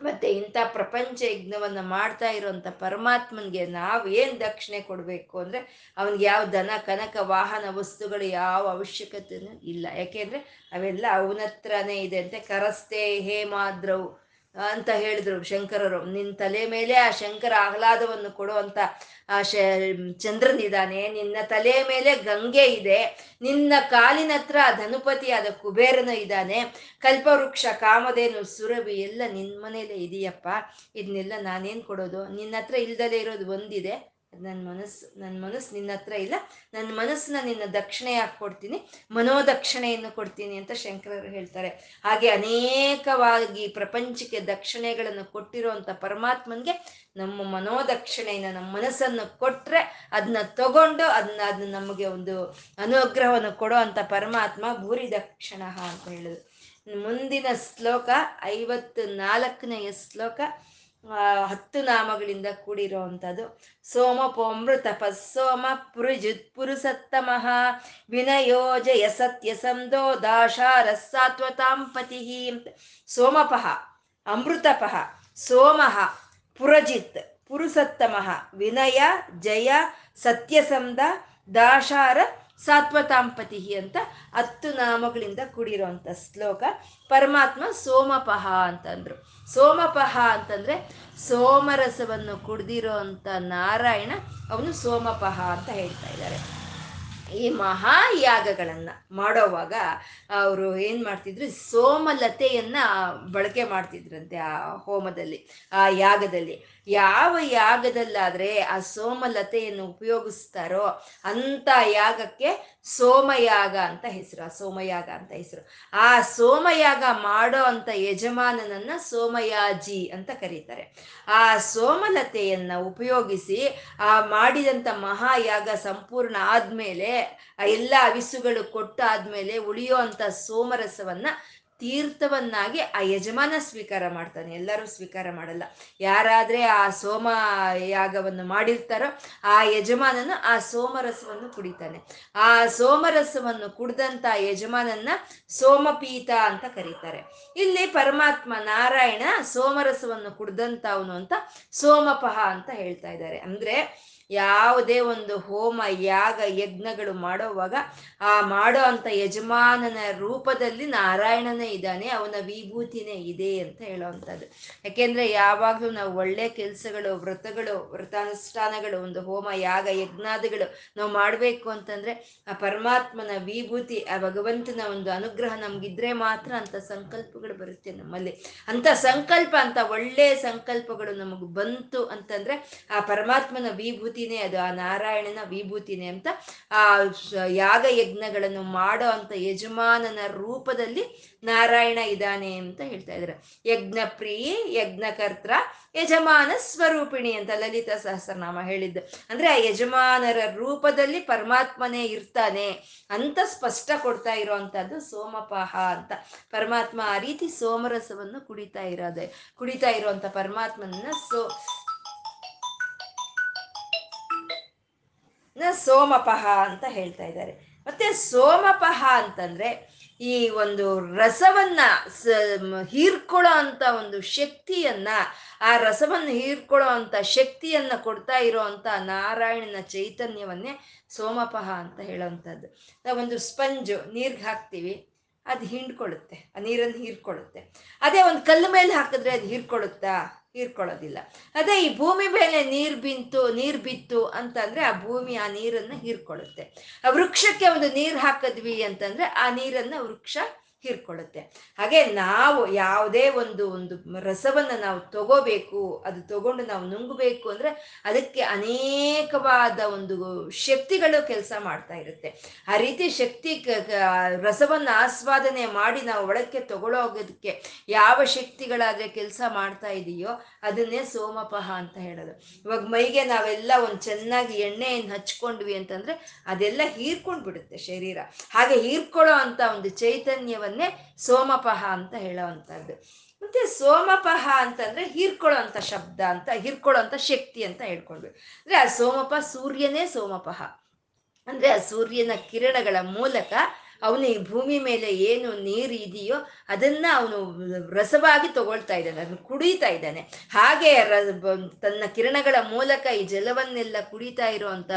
A: ಮತ್ತೆ ಇಂಥ ಪ್ರಪಂಚ ಯಜ್ಞವನ್ನು ಮಾಡ್ತಾ ಇರೋವಂಥ ಪರಮಾತ್ಮನಿಗೆ ನಾವು ಏನು ದಕ್ಷಿಣೆ ಕೊಡಬೇಕು ಅಂದರೆ ಅವನಿಗೆ ಯಾವ ದನ, ಕನಕ, ವಾಹನ, ವಸ್ತುಗಳು ಯಾವ ಅವಶ್ಯಕತೆಯೂ ಇಲ್ಲ. ಯಾಕೆಂದರೆ ಅವೆಲ್ಲ ಅವನತ್ರನೇ ಇದೆ ಅಂತೆ ಕರಸ್ತೆ ಹೇಮಾದ್ರವು ಅಂತ ಹೇಳಿದ್ರು ಶಂಕರರು. ನಿನ್ನ ತಲೆ ಮೇಲೆ ಆ ಶಂಕರ ಆಹ್ಲಾದವನ್ನು ಕೊಡುವಂತ ಆ ಶ ಚಂದ್ರನಿದ್ದಾನೆ ನಿನ್ನ ತಲೆ ಮೇಲೆ ಗಂಗೆ ಇದೆ. ನಿನ್ನ ಕಾಲಿನ ಹತ್ರ ಧನುಪತಿ ಆದ ಕುಬೇರನು ಇದ್ದಾನೆ. ಕಲ್ಪವೃಕ್ಷ, ಕಾಮಧೇನು, ಸುರಭಿ ಎಲ್ಲ ನಿನ್ನ ಮನೇಲೆ ಇದೆಯಪ್ಪ. ಇದನ್ನೆಲ್ಲ ನಾನೇನು ಕೊಡೋದು? ನಿನ್ನ ಹತ್ರ ಇಲ್ದಲೇ ಇರೋದು ಒಂದಿದೆ. ನನ್ನ ಮನಸ್ಸು ನನ್ನ ಮನಸ್ಸು ನಿನ್ನ ಹತ್ರ ಇಲ್ಲ. ನನ್ನ ಮನಸ್ಸನ್ನ ನಿನ್ನ ದಕ್ಷಿಣೆಯಾಗಿ ಕೊಡ್ತೀನಿ. ಮನೋದಕ್ಷಿಣೆಯನ್ನು ಕೊಡ್ತೀನಿ ಅಂತ ಶಂಕರರು ಹೇಳ್ತಾರೆ. ಹಾಗೆ ಅನೇಕವಾಗಿ ಪ್ರಪಂಚಕ್ಕೆ ದಕ್ಷಿಣೆಗಳನ್ನು ಕೊಟ್ಟಿರುವಂಥ ಪರಮಾತ್ಮನ್ಗೆ ನಮ್ಮ ಮನೋದಕ್ಷಿಣೆಯನ್ನು ನಮ್ಮ ಮನಸ್ಸನ್ನು ಕೊಟ್ಟರೆ ಅದನ್ನ ತಗೊಂಡು ಅದನ್ನ ಅದನ್ನ ನಮಗೆ ಒಂದು ಅನುಗ್ರಹವನ್ನು ಕೊಡೋ ಅಂಥ ಪರಮಾತ್ಮ ಭೂರಿ ದಕ್ಷಿಣ ಅಂತ ಹೇಳಿದ್ರು ಮುಂದಿನ ಶ್ಲೋಕ ಐವತ್ತು ನಾಲ್ಕನೆಯ ಶ್ಲೋಕ ಹತ್ತು ನಾಮಗಳಿಂದ ಕೂಡಿರುವಂಥದ್ದು. ಸೋಮ ಪೋಮೃತ ಸೋಮ ಪುರುಜುತ್ ಪುರುಸತ್ತಮಃ. ವಿನಯೋಜಯ ಸತ್ಯ ಸಂದೋ ದಾಶಾರ ಸಾತ್ವತಾಂ ಪತಿ. ಸೋಮಪಃ, ಅಮೃತಪಃ, ಸೋಮಃ, ಪುರಜಿತ್, ಪುರುಸತ್ತಮಃ. ವಿನಯ, ಜಯ ಸತ್ಯಸಂದ ದಾಶಾರ ಸಾತ್ವತಾಂಪತಿ ಅಂತ ಹತ್ತು ನಾಮಗಳಿಂದ ಕೂಡಿರುವಂಥ ಶ್ಲೋಕ. ಪರಮಾತ್ಮ ಸೋಮಪಹ ಅಂತಂದ್ರು. ಸೋಮಪಹ ಅಂತಂದ್ರೆ ಸೋಮರಸವನ್ನು ಕುಡ್ದಿರೋ ಅಂತ ನಾರಾಯಣ ಅವನು ಸೋಮಪಹ ಅಂತ ಹೇಳ್ತಾ ಇದ್ದಾರೆ. ಈ ಮಹಾಯಾಗಗಳನ್ನು ಮಾಡೋವಾಗ ಅವರು ಏನು ಮಾಡ್ತಿದ್ರು? ಸೋಮಲತೆಯನ್ನು ಬಳಕೆ ಮಾಡ್ತಿದ್ರಂತೆ ಆ ಹೋಮದಲ್ಲಿ, ಆ ಯಾಗದಲ್ಲಿ. ಯಾವ ಯಾಗದಲ್ಲಾದ್ರೆ ಆ ಸೋಮಲತೆಯನ್ನು ಉಪಯೋಗಿಸ್ತಾರೋ ಅಂತ ಯಾಗಕ್ಕೆ ಸೋಮಯಾಗ ಅಂತ ಹೆಸರು, ಆ ಸೋಮಯಾಗ ಅಂತ ಹೆಸರು. ಆ ಸೋಮಯಾಗ ಮಾಡೋ ಅಂತ ಯಜಮಾನನನ್ನ ಸೋಮಯಾಜಿ ಅಂತ ಕರೀತಾರೆ. ಆ ಸೋಮಲತೆಯನ್ನ ಉಪಯೋಗಿಸಿ ಆ ಮಾಡಿದಂಥ ಮಹಾಯಾಗ ಸಂಪೂರ್ಣ ಆದ್ಮೇಲೆ, ಆ ಎಲ್ಲ ಅವಿಸುಗಳು ಕೊಟ್ಟಾದ್ಮೇಲೆ ಉಳಿಯೋ ಅಂತ ಸೋಮರಸವನ್ನ ತೀರ್ಥವನ್ನಾಗಿ ಆ ಯಜಮಾನ ಸ್ವೀಕಾರ ಮಾಡ್ತಾನೆ. ಎಲ್ಲರೂ ಸ್ವೀಕಾರ ಮಾಡಲ್ಲ. ಯಾರಾದರೆ ಆ ಸೋಮ ಯಾಗವನ್ನು ಮಾಡಿರ್ತಾರೋ ಆ ಯಜಮಾನನು ಆ ಸೋಮರಸವನ್ನು ಕುಡಿತಾನೆ. ಆ ಸೋಮರಸವನ್ನು ಕುಡ್ದಂಥ ಯಜಮಾನನ್ನ ಸೋಮಪೀತ ಅಂತ ಕರೀತಾರೆ. ಇಲ್ಲಿ ಪರಮಾತ್ಮ ನಾರಾಯಣ ಸೋಮರಸವನ್ನು ಕುಡ್ದಂಥವನು ಅಂತ ಸೋಮಪಹ ಅಂತ ಹೇಳ್ತಾ ಇದ್ದಾರೆ. ಅಂದ್ರೆ ಯಾವುದೇ ಒಂದು ಹೋಮ, ಯಾಗ, ಯಜ್ಞಗಳು ಮಾಡೋವಾಗ ಆ ಮಾಡೋ ಅಂತ ಯಜಮಾನನ ರೂಪದಲ್ಲಿ ನಾರಾಯಣನೇ ಇದ್ದಾನೆ, ಅವನ ವಿಭೂತಿನೇ ಇದೆ ಅಂತ ಹೇಳೋವಂಥದ್ದು. ಯಾಕೆಂದ್ರೆ ಯಾವಾಗಲೂ ನಾವು ಒಳ್ಳೆ ಕೆಲಸಗಳು, ವ್ರತಗಳು, ವ್ರತಾನುಷ್ಠಾನಗಳು, ಒಂದು ಹೋಮ, ಯಾಗ, ಯಜ್ಞಾದಿಗಳು ನಾವು ಮಾಡಬೇಕು ಅಂತಂದ್ರೆ ಆ ಪರಮಾತ್ಮನ ವಿಭೂತಿ, ಆ ಭಗವಂತನ ಒಂದು ಅನುಗ್ರಹ ನಮ್ಗಿದ್ರೆ ಮಾತ್ರ ಅಂತ ಸಂಕಲ್ಪಗಳು ಬರುತ್ತೆ ನಮ್ಮಲ್ಲಿ. ಅಂತ ಸಂಕಲ್ಪ ಅಂತ ಒಳ್ಳೆ ಸಂಕಲ್ಪಗಳು ನಮಗೆ ಬಂತು ಅಂತಂದ್ರೆ ಆ ಪರಮಾತ್ಮನ ವಿಭೂತಿನೇ ಅದು, ಆ ನಾರಾಯಣನ ವಿಭೂತಿನೇ ಅಂತ, ಆ ಯಾಗ ಯಜ್ಞಗಳನ್ನು ಮಾಡೋ ಅಂತ ಯಜಮಾನನ ರೂಪದಲ್ಲಿ ನಾರಾಯಣ ಇದ್ದಾನೆ ಅಂತ ಹೇಳ್ತಾ ಇದ್ದಾರೆ. ಯಜ್ಞ ಪ್ರಿಯಿ ಯಜ್ಞಕರ್ತ್ರ, ಯಜಮಾನ ಸ್ವರೂಪಿಣಿ ಅಂತ ಲಲಿತಾ ಸಹಸ್ರನಾಮ ಹೇಳಿದ್ದು. ಅಂದ್ರೆ ಆ ಯಜಮಾನರ ರೂಪದಲ್ಲಿ ಪರಮಾತ್ಮನೇ ಇರ್ತಾನೆ ಅಂತ ಸ್ಪಷ್ಟ ಕೊಡ್ತಾ ಇರೋವಂಥದ್ದು ಸೋಮಪಾಹ ಅಂತ. ಪರಮಾತ್ಮ ಆ ರೀತಿ ಸೋಮರಸವನ್ನು ಕುಡಿತಾ ಇರೋದೆ, ಕುಡಿತಾ ಇರುವಂತ ಪರಮಾತ್ಮನ ಸೋ ನ ಸೋಮಪಹ ಅಂತ ಹೇಳ್ತಾ ಇದ್ದಾರೆ. ಮತ್ತೆ ಸೋಮಪಹ ಅಂತಂದ್ರೆ ಈ ಒಂದು ರಸವನ್ನ ಹೀರ್ಕೊಳ್ಳೋ ಅಂತ ಒಂದು ಶಕ್ತಿಯನ್ನ, ಆ ರಸವನ್ನು ಹೀರ್ಕೊಳ್ಳೋ ಅಂತ ಶಕ್ತಿಯನ್ನ ಕೊಡ್ತಾ ಇರೋ ನಾರಾಯಣನ ಚೈತನ್ಯವನ್ನೇ ಸೋಮಪಹ ಅಂತ ಹೇಳೋವಂಥದ್ದು ಒಂದು ಸ್ಪಂಜು, ನೀರ್ಗೆ ಹಾಕ್ತೀವಿ, ಅದು ಹಿಂಡ್ಕೊಳ್ಳುತ್ತೆ, ಆ ನೀರನ್ನು ಹೀರ್ಕೊಳ್ಳುತ್ತೆ. ಅದೇ ಒಂದು ಕಲ್ಲು ಮೇಲೆ ಹಾಕಿದ್ರೆ ಅದು ಹೀರ್ಕೊಳ್ಳುತ್ತಾ? ಹೀರ್ಕೊಳ್ಳೋದಿಲ್ಲ. ಅದೇ ಈ ಭೂಮಿ ಮೇಲೆ ನೀರು ಬಿಂತು, ನೀರು ಬಿತ್ತು ಅಂತಂದ್ರೆ ಆ ಭೂಮಿ ಆ ನೀರನ್ನು ಹೀರ್ಕೊಳ್ಳುತ್ತೆ. ಆ ವೃಕ್ಷಕ್ಕೆ ಒಂದು ನೀರು ಹಾಕಿದ್ವಿ ಅಂತಂದ್ರೆ ಆ ನೀರನ್ನು ವೃಕ್ಷ ಹೀರ್ಕೊಳ್ಳುತ್ತೆ ಹಾಗೆ ನಾವು ಯಾವುದೇ ಒಂದು ಒಂದು ರಸವನ್ನ ನಾವು ತಗೋಬೇಕು, ಅದು ತಗೊಂಡು ನಾವು ನುಂಗಬೇಕು ಅಂದ್ರೆ ಅದಕ್ಕೆ ಅನೇಕವಾದ ಒಂದು ಶಕ್ತಿಗಳು ಕೆಲಸ ಮಾಡ್ತಾ ಇರುತ್ತೆ. ಆ ರೀತಿ ಶಕ್ತಿ ರಸವನ್ನ ಆಸ್ವಾದನೆ ಮಾಡಿ ನಾವು ಒಳಕ್ಕೆ ತಗೊಳ್ಳೋಗೋದಕ್ಕೆ ಯಾವ ಶಕ್ತಿಗಳಾದ್ರೆ ಕೆಲಸ ಮಾಡ್ತಾ ಇದೆಯೋ ಅದನ್ನೇ ಸೋಮಪಹ ಅಂತ ಹೇಳೋದು. ಇವಾಗ ಮೈಗೆ ನಾವೆಲ್ಲ ಒಂದು ಚೆನ್ನಾಗಿ ಎಣ್ಣೆಯನ್ನು ಹಚ್ಕೊಂಡ್ವಿ ಅಂತಂದ್ರೆ ಅದೆಲ್ಲ ಹೀರ್ಕೊಂಡ್ ಬಿಡುತ್ತೆ ಶರೀರ. ಹಾಗೆ ಹೀರ್ಕೊಳ್ಳೋ ಅಂತ ಒಂದು ಚೈತನ್ಯವನ್ನೇ ಸೋಮಪಹ ಅಂತ ಹೇಳೋವಂಥದ್ದು. ಮತ್ತೆ ಸೋಮಪಹ ಅಂತಂದ್ರೆ ಹೀರ್ಕೊಳ್ಳೋ ಶಬ್ದ ಅಂತ ಹೀರ್ಕೊಳ್ಳೋ ಅಂತ ಶಕ್ತಿ ಅಂತ ಹೇಳ್ಕೊಂಡ್ವಿ. ಅಂದ್ರೆ ಆ ಸೋಮಪ ಸೂರ್ಯನೇ ಸೋಮಪಹ. ಅಂದ್ರೆ ಆ ಸೂರ್ಯನ ಕಿರಣಗಳ ಮೂಲಕ ಅವನು ಈ ಭೂಮಿ ಮೇಲೆ ಏನು ನೀರು ಇದೆಯೋ ಅದನ್ನ ಅವನು ರಸವಾಗಿ ತಗೊಳ್ತಾ ಇದ್ದಾನೆ, ಅದನ್ನು ಕುಡಿತಾ ಇದ್ದಾನೆ. ಹಾಗೆ ರ ತನ್ನ ಕಿರಣಗಳ ಮೂಲಕ ಈ ಜಲವನ್ನೆಲ್ಲ ಕುಡಿತಾ ಇರುವಂತ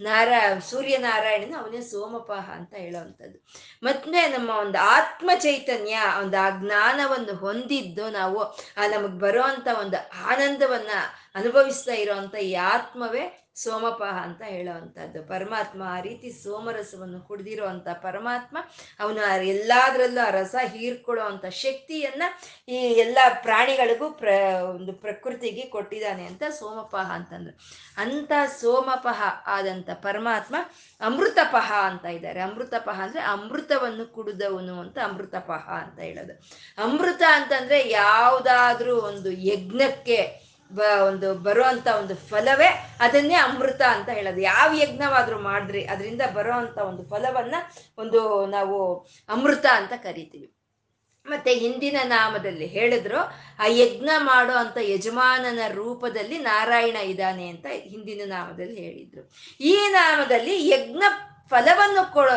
A: ನಾರಾ, ಸೂರ್ಯನಾರಾಯಣನ ಅವನೇ ಸೋಮಪಾಹ ಅಂತ ಹೇಳುವಂಥದ್ದು. ಮತ್ತೆ ನಮ್ಮ ಒಂದು ಆತ್ಮ ಚೈತನ್ಯ ಒಂದು ಆ ಜ್ಞಾನವನ್ನು ಹೊಂದಿದ್ದು ನಾವು, ಆ ನಮಗೆ ಬರುವಂತ ಒಂದು ಆನಂದವನ್ನ ಅನುಭವಿಸ್ತಾ ಇರೋವಂಥ ಈ ಆತ್ಮವೇ ಸೋಮಪಾಹ ಅಂತ ಹೇಳೋವಂಥದ್ದು. ಪರಮಾತ್ಮ ಆ ರೀತಿ ಸೋಮರಸವನ್ನು ಕುಡ್ದಿರೋ ಅಂತ ಪರಮಾತ್ಮ, ಅವನು ಎಲ್ಲಾದ್ರಲ್ಲೂ ಆ ರಸ ಹೀರ್ಕೊಳ್ಳೋ ಅಂಥ ಶಕ್ತಿಯನ್ನ ಈ ಎಲ್ಲ ಪ್ರಾಣಿಗಳಿಗೂ ಪ್ರ, ಒಂದು ಪ್ರಕೃತಿಗೆ ಕೊಟ್ಟಿದ್ದಾನೆ ಅಂತ ಸೋಮಪಹ ಅಂತಂದ್ರು. ಅಂತ ಸೋಮಪಹ ಆದಂತ ಪರಮಾತ್ಮ ಅಮೃತಪಹ ಅಂತ ಇದ್ದಾರೆ. ಅಮೃತಪಹ ಅಂದ್ರೆ ಅಮೃತವನ್ನು ಕುಡಿದವನು ಅಂತ ಅಮೃತಪಹ ಅಂತ ಹೇಳೋದು. ಅಮೃತ ಅಂತಂದ್ರೆ ಯಾವುದಾದ್ರೂ ಒಂದು ಯಜ್ಞಕ್ಕೆ ಬ ಒಂದು ಬರುವಂತ ಒಂದು ಫಲವೇ ಅದನ್ನೇ ಅಮೃತ ಅಂತ ಹೇಳೋದು. ಯಾವ ಯಜ್ಞವಾದ್ರೂ ಮಾಡ್ರಿ, ಅದರಿಂದ ಬರೋ ಅಂತ ಒಂದು ಫಲವನ್ನ ಒಂದು ನಾವು ಅಮೃತ ಅಂತ ಕರಿತೀವಿ. ಮತ್ತೆ ಹಿಂದಿನ ನಾಮದಲ್ಲಿ ಹೇಳಿದ್ರು, ಆ ಯಜ್ಞ ಮಾಡೋ ಅಂತ ಯಜಮಾನನ ರೂಪದಲ್ಲಿ ನಾರಾಯಣ ಇದ್ದಾನೆ ಅಂತ ಹಿಂದಿನ ನಾಮದಲ್ಲಿ ಹೇಳಿದ್ರು. ಈ ನಾಮದಲ್ಲಿ ಯಜ್ಞ ಫಲವನ್ನು ಕೊಡೋ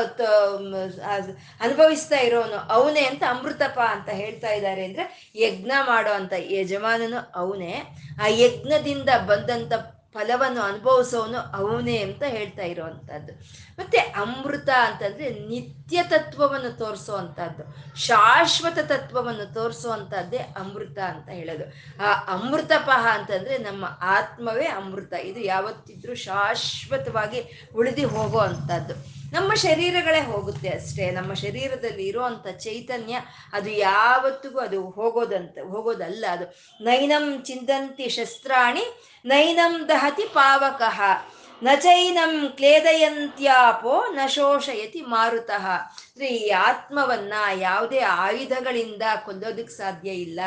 A: ಅನುಭವಿಸ್ತಾ ಇರೋನು ಅವನೇ ಅಂತ ಅಮೃತಪ ಅಂತ ಹೇಳ್ತಾ ಇದ್ದಾರೆ ಅಂದ್ರೆ ಯಜ್ಞ ಮಾಡೋ ಅಂತ ಯಜಮಾನನು ಅವನೇ. ಆ ಯಜ್ಞದಿಂದ ಬಂದಂತ ಫಲವನ್ನು ಅನುಭವಿಸೋನು ಅವನೇ ಅಂತ ಹೇಳ್ತಾ ಇರೋವಂಥದ್ದು. ಮತ್ತೆ ಅಮೃತ ಅಂತಂದ್ರೆ ನಿತ್ಯ ತತ್ವವನ್ನು ತೋರಿಸುವಂಥದ್ದು. ಶಾಶ್ವತ ತತ್ವವನ್ನು ತೋರಿಸುವಂಥದ್ದೇ ಅಮೃತ ಅಂತ ಹೇಳೋದು. ಆ ಅಮೃತಪಹ ಅಂತಂದ್ರೆ ನಮ್ಮ ಆತ್ಮವೇ ಅಮೃತ. ಇದು ಯಾವತ್ತಿದ್ರೂ ಶಾಶ್ವತವಾಗಿ ಉಳಿದು ಹೋಗೋ ಅಂಥದ್ದು ನಮ್ಮ ಶರೀರಗಳೇ ಹೋಗುತ್ತೆ ಅಷ್ಟೇ. ನಮ್ಮ ಶರೀರದಲ್ಲಿ ಇರುವಂತ ಚೈತನ್ಯ ಅದು ಯಾವತ್ತಿಗೂ ಅದು ಹೋಗೋದಂತ, ಹೋಗೋದಲ್ಲ ಅದು. ನೈನಂ ಚಿಂತಂತಿ ಶಸ್ತ್ರಾಣಿ, ನೈನಂ ದಹತಿ ಪಾವಕಃ. ನ ಚೈನಂ ಕ್ಲೇದಯಂತ್ಯಾಪೋ, ನ ಶೋಷಯತಿ ಮಾರುತಃ. ಅಂದ್ರೆ ಈ ಆತ್ಮವನ್ನ ಯಾವುದೇ ಆಯುಧಗಳಿಂದ ಕೊಲ್ಲೋದಕ್ಕೆ ಸಾಧ್ಯ ಇಲ್ಲ.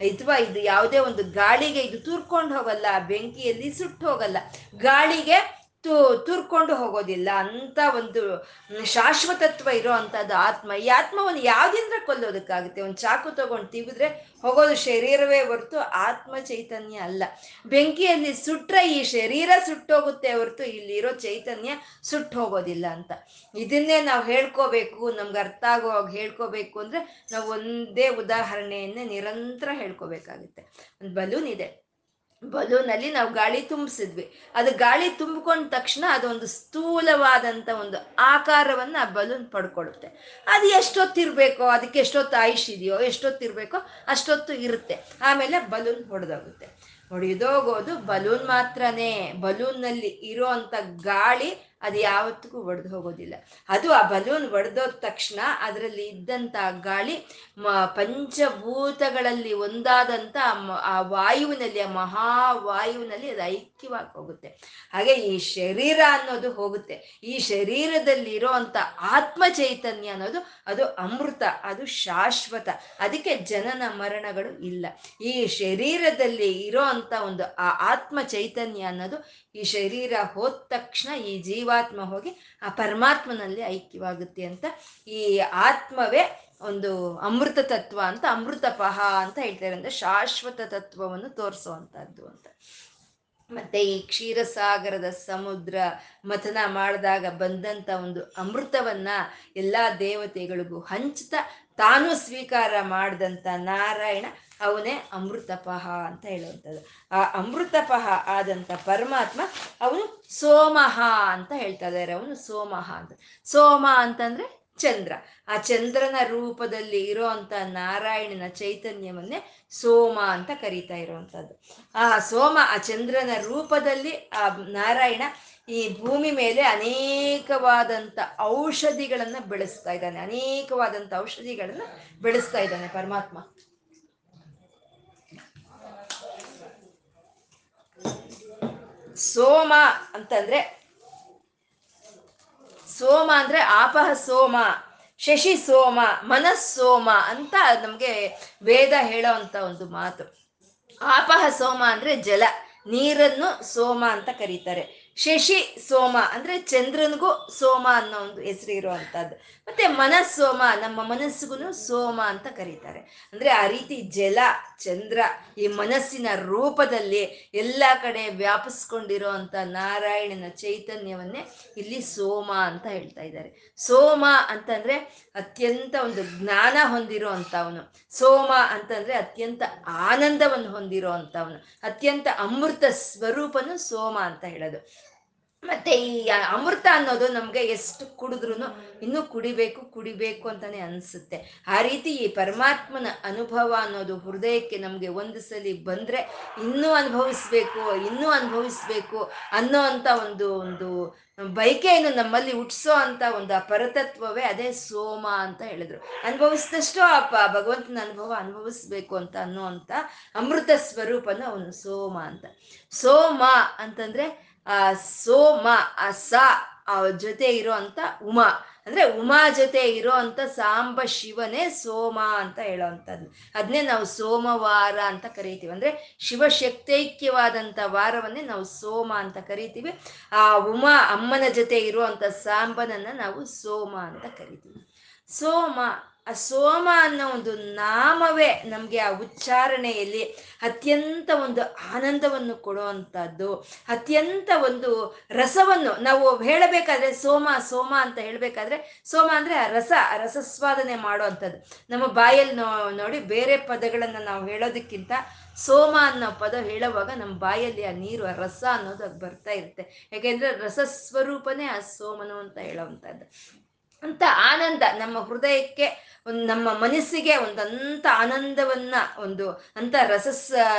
A: ಅಥವಾ ಇದು ಯಾವುದೇ ಒಂದು ಗಾಳಿಗೆ ಇದು ತೂರ್ಕೊಂಡು ಹೋಗಲ್ಲ, ಬೆಂಕಿಯಲ್ಲಿ ಸುಟ್ಟು ಹೋಗಲ್ಲ. ಗಾಳಿಗೆ ತು, ತುರ್ಕೊಂಡು ಹೋಗೋದಿಲ್ಲ. ಅಂತ ಒಂದು ಶಾಶ್ವತತ್ವ ಇರೋ ಅಂಥದ್ದು ಆತ್ಮ. ಈ ಆತ್ಮವನ್ನು ಯಾವ್ದಿಂದ ಕೊಲ್ಲೋದಕ್ಕಾಗುತ್ತೆ? ಒಂದು ಚಾಕು ತಗೊಂಡು ತಿಗಿದ್ರೆ ಹೋಗೋದು ಶರೀರವೇ ಹೊರತು ಆತ್ಮ ಚೈತನ್ಯ ಅಲ್ಲ. ಬೆಂಕಿಯಲ್ಲಿ ಸುಟ್ರೆ ಈ ಶರೀರ ಸುಟ್ಟೋಗುತ್ತೆ ಹೊರತು ಇಲ್ಲಿರೋ ಚೈತನ್ಯ ಸುಟ್ಟು ಹೋಗೋದಿಲ್ಲ ಅಂತ. ಇದನ್ನೇ ನಾವು ಹೇಳ್ಕೋಬೇಕು. ನಮ್ಗೆ ಅರ್ಥ ಆಗುವಾಗ ಹೇಳ್ಕೋಬೇಕು ಅಂದ್ರೆ ನಾವು ಒಂದೇ ಉದಾಹರಣೆಯನ್ನೇ ನಿರಂತರ ಹೇಳ್ಕೋಬೇಕಾಗುತ್ತೆ. ಒಂದು ಬಲೂನ್ ಇದೆ. ಬಲೂನಲ್ಲಿ ನಾವು ಗಾಳಿ ತುಂಬಿಸಿದ್ವಿ. ಅದು ಗಾಳಿ ತುಂಬಿಕೊಂಡ ತಕ್ಷಣ ಅದೊಂದು ಸ್ಥೂಲವಾದಂಥ ಒಂದು ಆಕಾರವನ್ನು ಆ ಬಲೂನ್ ಪಡ್ಕೊಳ್ಳುತ್ತೆ. ಅದು ಎಷ್ಟೊತ್ತಿರಬೇಕೋ, ಅದಕ್ಕೆ ಎಷ್ಟೊತ್ತು ಆಯುಷ್ ಇದೆಯೋ, ಎಷ್ಟೊತ್ತಿರಬೇಕೋ ಅಷ್ಟೊತ್ತು ಇರುತ್ತೆ. ಆಮೇಲೆ ಬಲೂನ್ ಹೊಡೆದೋಗುತ್ತೆ ಹೊಡೆದೋಗೋದು ಬಲೂನ್ ಮಾತ್ರನೇ. ಬಲೂನ್ನಲ್ಲಿ ಇರೋ ಅಂಥ ಗಾಳಿ ಅದು ಯಾವತ್ತಿಗೂ ಒಡೆದು ಹೋಗೋದಿಲ್ಲ. ಅದು ಆ ಬಲೂನ್ ಒಡೆದೋದ ತಕ್ಷಣ ಅದರಲ್ಲಿ ಇದ್ದಂಥ ಗಾಳಿ, ಮ, ಪಂಚಭೂತಗಳಲ್ಲಿ ಒಂದಾದಂಥ ಆ ವಾಯುವಿನಲ್ಲಿ, ಆ ಮಹಾವಾಯುವಿನಲ್ಲಿ ಅದು ಐಕ್ಯವಾಗಿ ಹೋಗುತ್ತೆ. ಹಾಗೆ ಈ ಶರೀರ ಅನ್ನೋದು ಹೋಗುತ್ತೆ. ಈ ಶರೀರದಲ್ಲಿ ಇರೋವಂಥ ಆತ್ಮ ಚೈತನ್ಯ ಅನ್ನೋದು ಅದು ಅಮೃತ, ಅದು ಶಾಶ್ವತ. ಅದಕ್ಕೆ ಜನನ ಮರಣಗಳು ಇಲ್ಲ. ಈ ಶರೀರದಲ್ಲಿ ಇರೋ ಅಂತ ಒಂದು ಆ ಆತ್ಮ ಚೈತನ್ಯ ಅನ್ನೋದು ಈ ಶರೀರ ಹೋದ ತಕ್ಷಣ ಈ ಜೀವಾತ್ಮ ಹೋಗಿ ಆ ಪರಮಾತ್ಮನಲ್ಲಿ ಐಕ್ಯವಾಗುತ್ತೆ ಅಂತ ಈ ಆತ್ಮವೇ ಒಂದು ಅಮೃತ ತತ್ವ ಅಂತ ಅಮೃತಪಹ ಅಂತ ಹೇಳ್ತಾರೆ. ಅಂದ್ರೆ ಶಾಶ್ವತ ತತ್ವವನ್ನು ತೋರಿಸುವಂತಹದ್ದು ಅಂತ. ಮತ್ತೆ ಈ ಕ್ಷೀರಸಾಗರದ ಸಮುದ್ರ ಮಥನ ಮಾಡಿದಾಗ ಬಂದಂತ ಒಂದು ಅಮೃತವನ್ನ ಎಲ್ಲಾ ದೇವತೆಗಳಿಗೂ ಹಂಚ್ತಾ ತಾನು ಸ್ವೀಕಾರ ಮಾಡಿದಂಥ ನಾರಾಯಣ ಅವನೇ ಅಮೃತಪಹ ಅಂತ ಹೇಳುವಂಥದ್ದು. ಆ ಅಮೃತಪಹ ಆದಂಥ ಪರಮಾತ್ಮ ಅವನು ಸೋಮಹ ಅಂತ ಹೇಳ್ತಾ ಇದ್ದಾರೆ. ಅವನು ಸೋಮಹ ಅಂತ. ಸೋಮ ಅಂತಂದ್ರೆ ಚಂದ್ರ. ಆ ಚಂದ್ರನ ರೂಪದಲ್ಲಿ ಇರೋಂಥ ನಾರಾಯಣನ ಚೈತನ್ಯವನ್ನೇ ಸೋಮ ಅಂತ ಕರೀತಾ ಇರುವಂಥದ್ದು. ಆ ಸೋಮ, ಆ ಚಂದ್ರನ ರೂಪದಲ್ಲಿ ಆ ನಾರಾಯಣ ಈ ಭೂಮಿ ಮೇಲೆ ಅನೇಕವಾದಂಥ ಔಷಧಿಗಳನ್ನ ಬೆಳೆಸ್ತಾ ಇದ್ದಾನೆ. ಅನೇಕವಾದಂಥ ಔಷಧಿಗಳನ್ನ ಬೆಳೆಸ್ತಾ ಇದ್ದಾನೆ ಪರಮಾತ್ಮ. ಸೋಮ ಅಂತಂದ್ರೆ ಸೋಮ ಅಂದ್ರೆ ಆಪಹ ಸೋಮ, ಶಶಿ ಸೋಮ ಮನಸ್ ಸೋಮ ಅಂತ ನಮಗೆ ವೇದ ಹೇಳೋ ಅಂತ ಒಂದು ಮಾತು. ಆಪಹ ಸೋಮ ಅಂದ್ರೆ ಜಲ, ನೀರನ್ನು ಸೋಮ ಅಂತ ಕರೀತಾರೆ. ಶಶಿ ಸೋಮ ಅಂದ್ರೆ ಚಂದ್ರನಿಗೂ ಸೋಮ ಅನ್ನೋ ಒಂದು ಹೆಸರು ಇರುವಂತಹದ್ದು. ಮತ್ತೆ ಮನಸ್ಸೋಮ, ನಮ್ಮ ಮನಸ್ಸಿಗೂ ಸೋಮ ಅಂತ ಕರೀತಾರೆ. ಅಂದ್ರೆ ಆ ರೀತಿ ಜಲ, ಚಂದ್ರ ಈ ಮನಸ್ಸಿನ ರೂಪದಲ್ಲಿ ಎಲ್ಲ ಕಡೆ ವ್ಯಾಪಿಸ್ಕೊಂಡಿರೋ ಅಂತ ನಾರಾಯಣನ ಚೈತನ್ಯವನ್ನೇ ಇಲ್ಲಿ ಸೋಮ ಅಂತ ಹೇಳ್ತಾ ಇದ್ದಾರೆ. ಸೋಮ ಅಂತಂದ್ರೆ ಅತ್ಯಂತ ಒಂದು ಜ್ಞಾನ ಹೊಂದಿರೋ ಅಂತವನು ಸೋಮ ಅಂತಂದ್ರೆ ಅತ್ಯಂತ ಆನಂದವನ್ನು ಹೊಂದಿರೋ ಅಂತವನು ಅತ್ಯಂತ ಅಮೃತ ಸ್ವರೂಪನು ಸೋಮ ಅಂತ ಹೇಳೋದು. ಮತ್ತೆ ಈ ಅಮೃತ ಅನ್ನೋದು ನಮ್ಗೆ ಎಷ್ಟು ಕುಡಿದ್ರು ಇನ್ನೂ ಕುಡಿಬೇಕು ಕುಡಿಬೇಕು ಅಂತಾನೆ ಅನ್ಸುತ್ತೆ. ಆ ರೀತಿ ಈ ಪರಮಾತ್ಮನ ಅನುಭವ ಅನ್ನೋದು ಹೃದಯಕ್ಕೆ ನಮ್ಗೆ ಒಂದು ಸಲ ಬಂದ್ರೆ ಇನ್ನೂ ಅನುಭವಿಸ್ಬೇಕು ಇನ್ನೂ ಅನುಭವಿಸ್ಬೇಕು ಅನ್ನೋ ಅಂತ ಒಂದು ಒಂದು ಬೈಕೆಯನ್ನು ನಮ್ಮಲ್ಲಿ ಹುಟ್ಟಿಸೋ ಅಂತ ಒಂದು ಪರತತ್ವವೇ ಅದೇ ಸೋಮ ಅಂತ ಹೇಳಿದ್ರು. ಅನುಭವಿಸಿದಷ್ಟು ಆ ಭಗವಂತನ ಅನುಭವ ಅನುಭವಿಸ್ಬೇಕು ಅಂತ ಅನ್ನೋ ಅಂತ ಅಮೃತ ಸ್ವರೂಪನ ಅವನು ಸೋಮ ಅಂತ. ಸೋಮ ಅಂತಂದ್ರೆ ಆ ಸೋಮ ಆ ಸ ಜೊತೆ ಇರೋ ಅಂತ ಉಮಾ. ಅಂದ್ರೆ ಉಮಾ ಜೊತೆ ಇರೋ ಅಂತ ಸಾಂಬ ಶಿವನೇ ಸೋಮ ಅಂತ ಹೇಳೋವಂಥದ್ದು ಅದನ್ನೇ ನಾವು ಸೋಮವಾರ ಅಂತ ಕರಿತೀವಿ. ಅಂದ್ರೆ ಶಿವಶಕ್ತೈಕ್ಯವಾದಂಥ ವಾರವನ್ನೇ ನಾವು ಸೋಮ ಅಂತ ಕರಿತೀವಿ. ಆ, ಉಮಾ ಅಮ್ಮನ ಜೊತೆ ಇರುವಂತ ಸಾಂಬನನ್ನ ನಾವು ಸೋಮ ಅಂತ ಕರಿತೀವಿ. ಸೋಮ ಆ ಸೋಮ ಅನ್ನೋ ಒಂದು ನಾಮವೇ ನಮಗೆ ಆ ಉಚ್ಚಾರಣೆಯಲ್ಲಿ ಅತ್ಯಂತ ಒಂದು ಆನಂದವನ್ನು ಕೊಡುವಂಥದ್ದು, ಅತ್ಯಂತ ಒಂದು ರಸವನ್ನು ನಾವು ಹೇಳಬೇಕಾದ್ರೆ ಸೋಮ ಸೋಮ ಅಂತ ಹೇಳಬೇಕಾದ್ರೆ ಸೋಮ ಅಂದರೆ ಆ ರಸ ರಸಸ್ವಾದನೆ ಮಾಡುವಂಥದ್ದು. ನಮ್ಮ ಬಾಯಲ್ಲಿ ನೋಡಿ ಬೇರೆ ಪದಗಳನ್ನು ನಾವು ಹೇಳೋದಕ್ಕಿಂತ ಸೋಮ ಅನ್ನೋ ಪದ ಹೇಳುವಾಗ ನಮ್ಮ ಬಾಯಲ್ಲಿ ಆ ನೀರು, ಆ ರಸ ಅನ್ನೋದು ಅದು ಬರ್ತಾ ಇರುತ್ತೆ. ಯಾಕೆಂದ್ರೆ ರಸಸ್ವರೂಪನೇ ಆ ಸೋಮನು ಅಂತ ಹೇಳೋವಂಥದ್ದು. ಅಂತ ಆನಂದ ನಮ್ಮ ಹೃದಯಕ್ಕೆ ಒಂದು ನಮ್ಮ ಮನಸ್ಸಿಗೆ ಒಂದಂತ ಆನಂದವನ್ನ, ಒಂದು ಅಂತ ರಸ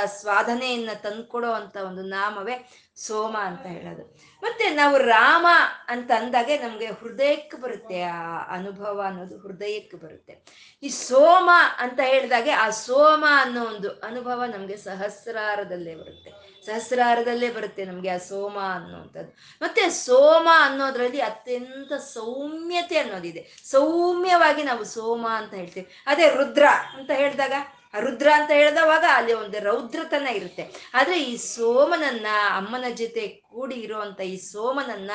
A: ಸ್ವಾಧನೆಯನ್ನ ತಂದ್ಕೊಡೋ ಅಂತ ಒಂದು ನಾಮವೇ. ಸೋಮ ಅಂತ ಹೇಳೋದು. ಮತ್ತೆ ನಾವು ರಾಮ ಅಂತ ಅಂದಾಗೆ ನಮ್ಗೆ ಹೃದಯಕ್ಕೆ ಬರುತ್ತೆ, ಆ ಅನುಭವ ಅನ್ನೋದು ಹೃದಯಕ್ಕೆ ಬರುತ್ತೆ. ಈ ಸೋಮ ಅಂತ ಹೇಳಿದಾಗೆ ಆ ಸೋಮ ಅನ್ನೋ ಒಂದು ಅನುಭವ ನಮ್ಗೆ ಸಹಸ್ರಾರದಲ್ಲೇ ಬರುತ್ತೆ. ಸಹಸ್ರಾರದಲ್ಲೇ ಬರುತ್ತೆ ನಮಗೆ ಆ ಸೋಮ ಅನ್ನೋಂಥದ್ದು. ಮತ್ತೆ ಸೋಮ ಅನ್ನೋದ್ರಲ್ಲಿ ಅತ್ಯಂತ ಸೌಮ್ಯತೆ ಅನ್ನೋದಿದೆ. ಸೌಮ್ಯವಾಗಿ ನಾವು ಸೋಮ ಅಂತ ಹೇಳ್ತೀವಿ. ಅದೇ ರುದ್ರ ಅಂತ ಹೇಳಿದಾಗ ರುದ್ರ ಅಂತ ಹೇಳಿದವಾಗ ಅಲ್ಲಿ ಒಂದು ರೌದ್ರತನ ಇರುತ್ತೆ. ಆದ್ರೆ ಈ ಸೋಮನನ್ನ ಅಮ್ಮನ ಜೊತೆ ಕೂಡಿ ಇರುವಂತ ಈ ಸೋಮನನ್ನ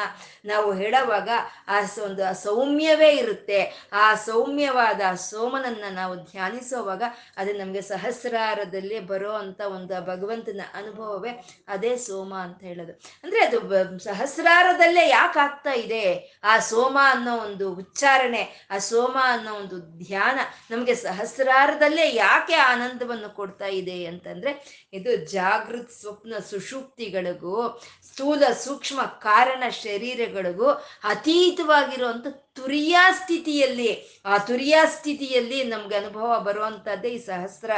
A: ನಾವು ಹೇಳುವಾಗ ಆ ಒಂದು ಸೌಮ್ಯವೇ ಇರುತ್ತೆ. ಆ ಸೌಮ್ಯವಾದ ಸೋಮನನ್ನ ನಾವು ಧ್ಯಾನಿಸುವಾಗ ಅದು ನಮಗೆ ಸಹಸ್ರಾರದಲ್ಲಿ ಬರೋ ಅಂತ ಒಂದು ಭಗವಂತನ ಅನುಭವವೇ ಅದೇ ಸೋಮ ಅಂತ ಹೇಳೋದು. ಅಂದ್ರೆ ಅದು ಸಹಸ್ರಾರದಲ್ಲೇ ಯಾಕೆ ಆಗ್ತಾ ಇದೆ? ಆ ಸೋಮ ಅನ್ನೋ ಒಂದು ಉಚ್ಚಾರಣೆ, ಆ ಸೋಮ ಅನ್ನೋ ಒಂದು ಧ್ಯಾನ ನಮಗೆ ಸಹಸ್ರಾರದಲ್ಲೇ ಯಾಕೆ ಆನಂದವನ್ನು ಕೊಡ್ತಾ ಇದೆ ಅಂತಂದ್ರೆ ಇದು ಜಾಗೃತ್ ಸ್ವಪ್ನ ಸುಷುಪ್ತಿಗಳಿಗೂ ಸ್ಥೂಲ ಸೂಕ್ಷ್ಮ ಕಾರಣ ಶರೀರಗಳಿಗೂ ಅತೀತವಾಗಿರುವಂಥ ತುರಿಯಾ ಸ್ಥಿತಿಯಲ್ಲಿ, ಆ ತುರಿಯಾ ಸ್ಥಿತಿಯಲ್ಲಿ ನಮ್ಗೆ ಅನುಭವ ಬರುವಂಥದ್ದೇ ಈ ಸಹಸ್ರ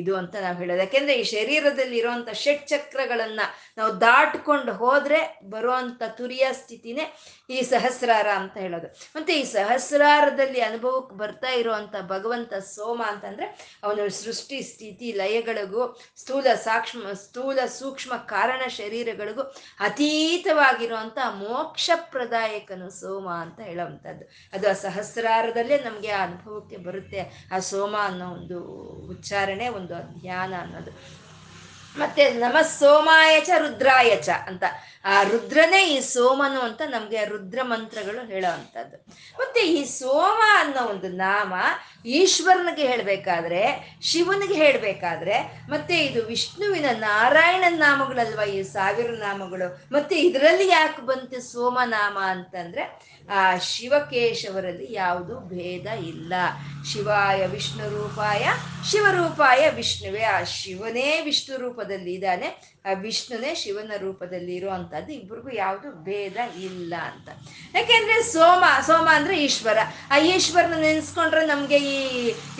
A: ಇದು ಅಂತ ನಾವು ಹೇಳೋದು. ಯಾಕೆಂದ್ರೆ ಈ ಶರೀರದಲ್ಲಿ ಇರುವಂತ ಷಟ್ ಚಕ್ರಗಳನ್ನ ನಾವು ದಾಟ್ಕೊಂಡು ಹೋದ್ರೆ ಬರುವಂತ ತುರಿಯ ಸ್ಥಿತಿನೇ ಈ ಸಹಸ್ರಾರ ಅಂತ ಹೇಳೋದು. ಮತ್ತೆ ಈ ಸಹಸ್ರಾರದಲ್ಲಿ ಅನುಭವಕ್ಕೆ ಬರ್ತಾ ಇರುವಂತ ಭಗವಂತ ಸೋಮ ಅಂತಂದ್ರೆ ಅವನ ಸೃಷ್ಟಿ ಸ್ಥಿತಿ ಲಯಗಳಿಗೂ, ಸ್ಥೂಲ ಸಾಕ್ಷ್ಮ, ಸ್ಥೂಲ ಸೂಕ್ಷ್ಮ ಕಾರಣ ಶರೀರಗಳಿಗೂ ಅತೀತವಾಗಿರುವಂತ ಮೋಕ್ಷ ಪ್ರದಾಯಕನು ಸೋಮ. ಅಂತ ಹೇಳುವಂಥದ್ದು. ಅದು ಆ ಸಹಸ್ರಾರದಲ್ಲೇ ನಮಗೆ ಆ ಅನುಭವಕ್ಕೆ ಬರುತ್ತೆ. ಆ ಸೋಮ ಅನ್ನೋ ಒಂದು ಉಚ್ಚಾರಣೆ, ಒಂದು ಧ್ಯಾನ ಅನ್ನೋದು. ಮತ್ತೆ ನಮ ಸೋಮಾಯಚ ರುದ್ರಾಯಚ ಅಂತ. ಆ ರುದ್ರನೇ ಈ ಸೋಮನು ಅಂತ ನಮ್ಗೆ ರುದ್ರ ಮಂತ್ರಗಳು ಹೇಳೋ ಅಂಥದ್ದು ಮತ್ತೆ ಈ ಸೋಮ ಅನ್ನೋ ಒಂದು ನಾಮ ಈಶ್ವರನಿಗೆ ಹೇಳ್ಬೇಕಾದ್ರೆ, ಶಿವನಿಗೆ ಹೇಳ್ಬೇಕಾದ್ರೆ, ಮತ್ತೆ ಇದು ವಿಷ್ಣುವಿನ ನಾರಾಯಣನ ನಾಮಗಳಲ್ವಾ ಈ ಸಾವಿರ ನಾಮಗಳು? ಮತ್ತೆ ಇದರಲ್ಲಿ ಯಾಕೆ ಬಂತು ಸೋಮನಾಮ ಅಂತಂದ್ರೆ, ಆ ಶಿವಕೇಶವರಲ್ಲಿ ಯಾವುದು ಭೇದ ಇಲ್ಲ. ಶಿವಾಯ ವಿಷ್ಣು ರೂಪಾಯ, ಶಿವರೂಪಾಯ ವಿಷ್ಣುವೇ. ಆ ಶಿವನೇ ವಿಷ್ಣು ರೂಪದಲ್ಲಿ ಇದ್ದಾನೆ ವಿಷ್ಣುನೇ ಶಿವನ ರೂಪದಲ್ಲಿ ಇರುವಂತದ್ದು ಇಬ್ಬರಿಗೂ ಯಾವುದು ಭೇದ ಇಲ್ಲ ಅಂತ. ಯಾಕೆಂದ್ರೆ ಸೋಮ ಸೋಮ ಅಂದ್ರೆ ಈಶ್ವರ. ಆ ಈಶ್ವರನ ನೆನೆಸ್ಕೊಂಡ್ರೆ ನಮ್ಗೆ ಈ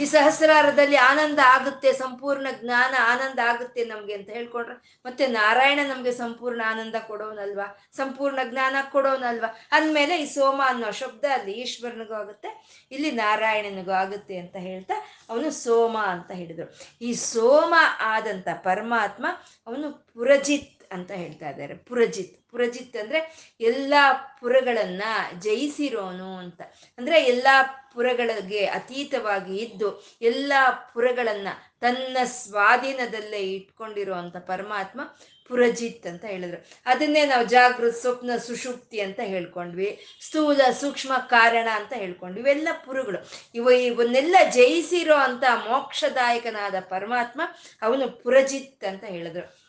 A: ಈ ಸಹಸ್ರಾರದಲ್ಲಿ ಆನಂದ ಆಗುತ್ತೆ, ಸಂಪೂರ್ಣ ಜ್ಞಾನ ಆನಂದ ಆಗುತ್ತೆ ನಮ್ಗೆ ಅಂತ ಹೇಳ್ಕೊಂಡ್ರೆ, ಮತ್ತೆ ನಾರಾಯಣ ನಮ್ಗೆ ಸಂಪೂರ್ಣ ಆನಂದ ಕೊಡೋನಲ್ವಾ? ಸಂಪೂರ್ಣ ಜ್ಞಾನ ಕೊಡೋನಲ್ವಾ? ಅಂದ್ಮೇಲೆ ಈ ಸೋಮ ಅನ್ನೋ ಶಬ್ದ ಅಲ್ಲಿ ಈಶ್ವರನಿಗೂ ಆಗುತ್ತೆ, ಇಲ್ಲಿ ನಾರಾಯಣನಿಗೂ ಆಗುತ್ತೆ ಅಂತ ಹೇಳ್ತಾ ಅವನು ಸೋಮ ಅಂತ ಹೇಳಿದ್ರು. ಈ ಸೋಮ ಆದಂತ ಪರಮಾತ್ಮ ಅವನು ಪುರಜಿತ್ ಅಂತ ಹೇಳ್ತಾ ಇದ್ದಾರೆ. ಪುರಜಿತ್. ಪುರಜಿತ್ ಅಂದ್ರೆ ಎಲ್ಲ ಪುರಗಳನ್ನ ಜಯಿಸಿರೋನು ಅಂತ. ಅಂದ್ರೆ ಎಲ್ಲ ಪುರಗಳಿಗೆ ಅತೀತವಾಗಿ ಇದ್ದು ಎಲ್ಲ ಪುರಗಳನ್ನ ತನ್ನ ಸ್ವಾಧೀನದಲ್ಲೇ ಇಟ್ಕೊಂಡಿರುವಂತ ಪರಮಾತ್ಮ ಪುರಜಿತ್ ಅಂತ ಹೇಳಿದ್ರು. ಅದನ್ನೇ ನಾವು ಜಾಗೃತ, ಸ್ವಪ್ನ, ಸುಷುಪ್ತಿ ಅಂತ ಹೇಳ್ಕೊಂಡ್ವಿ. ಸ್ಥೂಲ, ಸೂಕ್ಷ್ಮ, ಕಾರಣ ಅಂತ ಹೇಳ್ಕೊಂಡ್ವಿ. ಇವೆಲ್ಲ ಪುರುಗಳು. ಇವ ಇವನ್ನೆಲ್ಲ ಜಯಿಸಿರೋ ಅಂತ ಮೋಕ್ಷದಾಯಕನಾದ ಪರಮಾತ್ಮ ಅವನು ಪುರಜಿತ್ ಅಂತ ಹೇಳಿದ್ರು.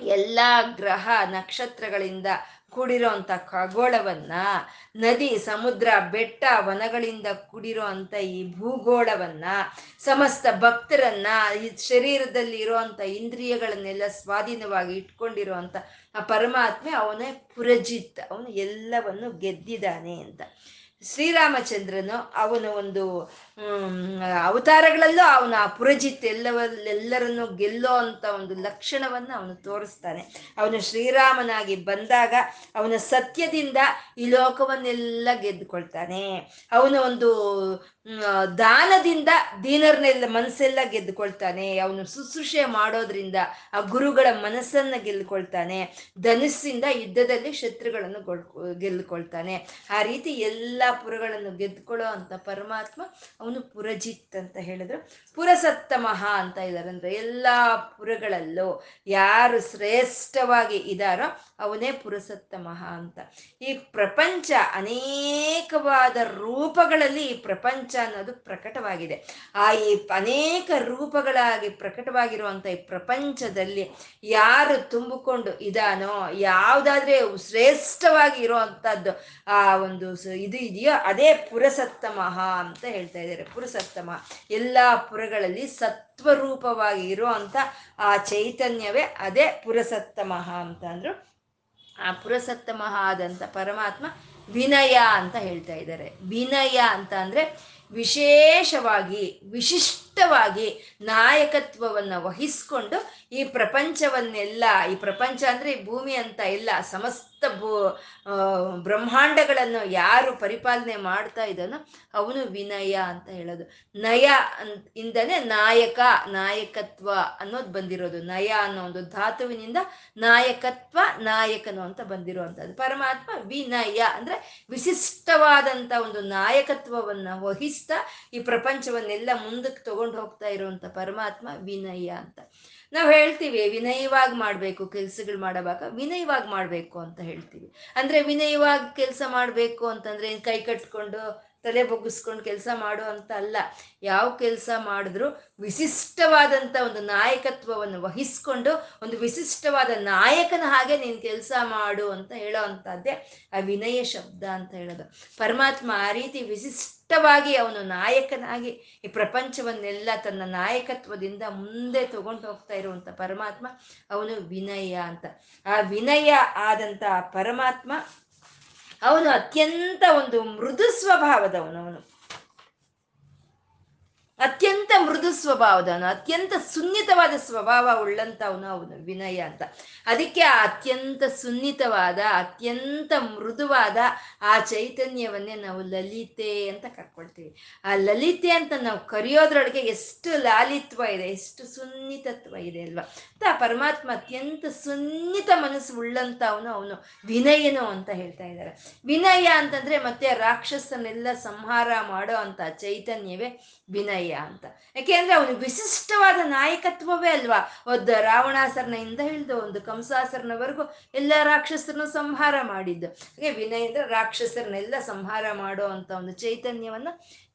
A: ಎಲ್ಲ ಗ್ರಹ ನಕ್ಷತ್ರಗಳಿಂದ ಕೂಡಿರೋ ಅಂತ ಖಗೋಳವನ್ನ, ನದಿ, ಸಮುದ್ರ, ಬೆಟ್ಟ, ವನಗಳಿಂದ ಕೂಡಿರೋ ಅಂಥ ಈ ಭೂಗೋಳವನ್ನ, ಸಮಸ್ತ ಭಕ್ತರನ್ನ ಈ ಶರೀರದಲ್ಲಿ ಇರುವಂತ ಇಂದ್ರಿಯಗಳನ್ನೆಲ್ಲ ಸ್ವಾಧೀನವಾಗಿ ಇಟ್ಕೊಂಡಿರುವಂತ ಆ ಪರಮಾತ್ಮೆ ಅವನೇ ಪುರಜಿತ್, ಅವನು ಎಲ್ಲವನ್ನು ಗೆದ್ದಿದ್ದಾನೆ ಅಂತ. ಶ್ರೀರಾಮಚಂದ್ರನು ಅವನು ಒಂದು ಅವತಾರಗಳಲ್ಲೂ ಅವನ ಪುರಜಿತ್ ಎಲ್ಲವಲ್ಲೆಲ್ಲರನ್ನು ಗೆಲ್ಲೋ ಅಂತ ಒಂದು ಲಕ್ಷಣವನ್ನು ಅವನು ತೋರಿಸ್ತಾನೆ. ಅವನು ಶ್ರೀರಾಮನಾಗಿ ಬಂದಾಗ ಅವನ ಸತ್ಯದಿಂದ ಈ ಲೋಕವನ್ನೆಲ್ಲ ಗೆದ್ದುಕೊಳ್ತಾನೆ. ಅವನ ಒಂದು ದಾನದಿಂದ ದೀನರ್ನೆಲ್ಲ ಮನಸ್ಸೆಲ್ಲ ಗೆದ್ದುಕೊಳ್ತಾನೆ. ಅವನು ಶುಶ್ರೂಷೆ ಮಾಡೋದ್ರಿಂದ ಆ ಗುರುಗಳ ಮನಸ್ಸನ್ನ ಗೆಲ್ಕೊಳ್ತಾನೆ ಧನಸ್ಸಿಂದ ಯುದ್ಧದಲ್ಲಿ ಶತ್ರುಗಳನ್ನು ಗೆಲ್ಕೊಳ್ತಾನೆ ಆ ರೀತಿ ಎಲ್ಲ ಪುರಗಳನ್ನು ಗೆದ್ದುಕೊಳ್ಳೋ ಅಂತ ಪರಮಾತ್ಮ ಅವನು ಪುರಜಿತ್ ಅಂತ ಹೇಳಿದ್ರು. ಪುರಸತ್ತಮಃ ಅಂತ ಇದ್ದಾರೆ. ಅಂದ್ರೆ ಎಲ್ಲಾ ಪುರಗಳಲ್ಲೂ ಯಾರು ಶ್ರೇಷ್ಠವಾಗಿ ಇದಾರೋ ಅವನೇ ಪುರಸತ್ತಮಃ ಅಂತ. ಈ ಪ್ರಪಂಚ ಅನೇಕವಾದ ರೂಪಗಳಲ್ಲಿ ಈ ಪ್ರಪಂಚ ಅನ್ನೋದು ಪ್ರಕಟವಾಗಿದೆ. ಆ ಈ ಅನೇಕ ರೂಪಗಳಾಗಿ ಪ್ರಕಟವಾಗಿರುವಂತ ಈ ಪ್ರಪಂಚದಲ್ಲಿ ಯಾರು ತುಂಬಿಕೊಂಡು ಇದಾನೋ, ಯಾವ್ದಾದ್ರೆ ಶ್ರೇಷ್ಠವಾಗಿ ಇರುವಂತಹದ್ದು ಆ ಒಂದು ಇದು ಇದೆಯೋ ಅದೇ ಪುರಸತ್ತಮಃ ಅಂತ ಹೇಳ್ತಾ ಇದ್ದಾರೆ ಪುರಸತ್ತಮ ಎಲ್ಲಾ ಪುರಗಳಲ್ಲಿ ಸತ್ವರೂಪವಾಗಿ ಇರುವಂತ ಆ ಚೈತನ್ಯವೇ ಅದೇ ಪುರಸತ್ತಮ ಅಂತ ಅಂದ್ರು. ಆ ಪುರಸತ್ತಮ ಆದಂತ ಪರಮಾತ್ಮ ವಿನಯ ಅಂತ ಹೇಳ್ತಾ ಇದ್ದಾರೆ. ವಿನಯ ಅಂತ ವಿಶೇಷವಾಗಿ, ವಿಶಿಷ್ಟವಾಗಿ ನಾಯಕತ್ವವನ್ನು ವಹಿಸ್ಕೊಂಡು ಈ ಪ್ರಪಂಚವನ್ನೆಲ್ಲ, ಈ ಪ್ರಪಂಚ ಅಂದರೆ ಈ ಭೂಮಿ ಅಂತ ಇಲ್ಲ, ಸಮಸ್ತ ಭೂ ಬ್ರಹ್ಮಾಂಡಗಳನ್ನು ಯಾರು ಪರಿಪಾಲನೆ ಮಾಡ್ತಾ ಇದ್ದಾನೋ ಅವನು ವಿನಯ ಅಂತ ಹೇಳೋದು. ನಯ ಅಂತ ಇಂದನೇ ನಾಯಕ, ನಾಯಕತ್ವ ಅನ್ನೋದು ಬಂದಿರೋದು. ನಯ ಅನ್ನೋ ಒಂದು ಧಾತುವಿನಿಂದ ನಾಯಕತ್ವ, ನಾಯಕನು ಅಂತ ಬಂದಿರುವಂಥದ್ದು. ಪರಮಾತ್ಮ ವಿನಯ ಅಂದರೆ ವಿಶಿಷ್ಟವಾದಂಥ ಒಂದು ನಾಯಕತ್ವವನ್ನು ವಹಿಸ್ತಾ ಈ ಪ್ರಪಂಚವನ್ನೆಲ್ಲ ಮುಂದಕ್ಕೆ ತಗೊಂಡು ಹೋಗ್ತಾ ಇರುವಂತ ಪರಮಾತ್ಮ ವಿನಯ ಅಂತ. ನಾವು ಹೇಳ್ತೀವಿ, ವಿನಯವಾಗಿ ಮಾಡಬೇಕು ಕೆಲಸಗಳು ಮಾಡೋವಾಗ ವಿನಯವಾಗಿ ಮಾಡಬೇಕು ಅಂತ ಹೇಳ್ತೀವಿ. ಅಂದ್ರೆ ವಿನಯವಾಗಿ ಕೆಲಸ ಮಾಡಬೇಕು ಅಂತಂದ್ರೆ ಕೈ ಕಟ್ಕೊಂಡು ತಲೆ ಬೊಗ್ಗಿಸ್ಕೊಂಡು ಕೆಲಸ ಮಾಡು ಅಂತ ಅಲ್ಲ. ಯಾವ ಕೆಲಸ ಮಾಡಿದ್ರು ವಿಶಿಷ್ಟವಾದಂಥ ಒಂದು ನಾಯಕತ್ವವನ್ನು ವಹಿಸ್ಕೊಂಡು ಒಂದು ವಿಶಿಷ್ಟವಾದ ನಾಯಕನ ಹಾಗೆ ನೀನು ಕೆಲಸ ಮಾಡು ಅಂತ ಹೇಳೋ ಅಂಥದ್ದೇ ಆ ವಿನಯ ಶಬ್ದ ಅಂತ ಹೇಳೋದು. ಪರಮಾತ್ಮ ಆ ರೀತಿ ವಿಶಿಷ್ಟವಾಗಿ ಅವನು ನಾಯಕನಾಗಿ ಈ ಪ್ರಪಂಚವನ್ನೆಲ್ಲ ತನ್ನ ನಾಯಕತ್ವದಿಂದ ಮುಂದೆ ತಗೊಂಡು ಹೋಗ್ತಾ ಇರುವಂಥ ಪರಮಾತ್ಮ ಅವನು ವಿನಯ ಅಂತ. ಆ ವಿನಯ ಆದಂಥ ಪರಮಾತ್ಮ ಅವನು ಅತ್ಯಂತ ಒಂದು ಮೃದು ಸ್ವಭಾವದವನು ಅವನು. ಅತ್ಯಂತ ಮೃದು ಸ್ವಭಾವದವನು, ಅತ್ಯಂತ ಸುನ್ನಿತವಾದ ಸ್ವಭಾವ ಉಳ್ಳಂತವನು ಅವನು, ವಿನಯ ಅಂತ. ಅದಕ್ಕೆ ಆ ಅತ್ಯಂತ ಸುನ್ನಿತವಾದ, ಅತ್ಯಂತ ಮೃದುವಾದ ಆ ಚೈತನ್ಯವನ್ನೇ ನಾವು ಲಲಿತೆ ಅಂತ ಕರ್ಕೊಳ್ತೀವಿ. ಆ ಲಲಿತೆ ಅಂತ ನಾವು ಕರೆಯೋದ್ರೊಳಗೆ ಎಷ್ಟು ಲಾಲಿತ್ವ ಇದೆ, ಎಷ್ಟು ಸುನ್ನಿತತ್ವ ಇದೆ ಅಲ್ವಾ? ಅಂತ ಪರಮಾತ್ಮ ಅತ್ಯಂತ ಸುನ್ನಿತ ಮನಸ್ಸು ಉಳ್ಳಂತವನು ಅವನು, ವಿನಯನು ಅಂತ ಹೇಳ್ತಾ ಇದ್ದಾರೆ. ವಿನಯ ಅಂತಂದ್ರೆ ಮತ್ತೆ ರಾಕ್ಷಸನೆಲ್ಲ ಸಂಹಾರ ಮಾಡೋ ಅಂತ ಚೈತನ್ಯವೇ ವಿನಯ ಅಂತ. ಯಾಕೆಂದ್ರೆ ಅವನು ವಿಶಿಷ್ಟವಾದ ನಾಯಕತ್ವವೇ ಅಲ್ವಾ? ಒದ್ದ ರಾವಣಾಸರನಿಂದ ಹಿಡಿದು ಒಂದು ಕಂಸಾಸರನವರೆಗೂ ಎಲ್ಲ ರಾಕ್ಷಸರನ್ನು ಸಂಹಾರ ಮಾಡಿದ್ದು. ಹಾಗೆ ವಿನಯ ಅಂದ್ರೆ ರಾಕ್ಷಸರನ್ನೆಲ್ಲ ಸಂಹಾರ ಮಾಡೋ ಅಂತ ಒಂದು ಚೈತನ್ಯವನ್ನ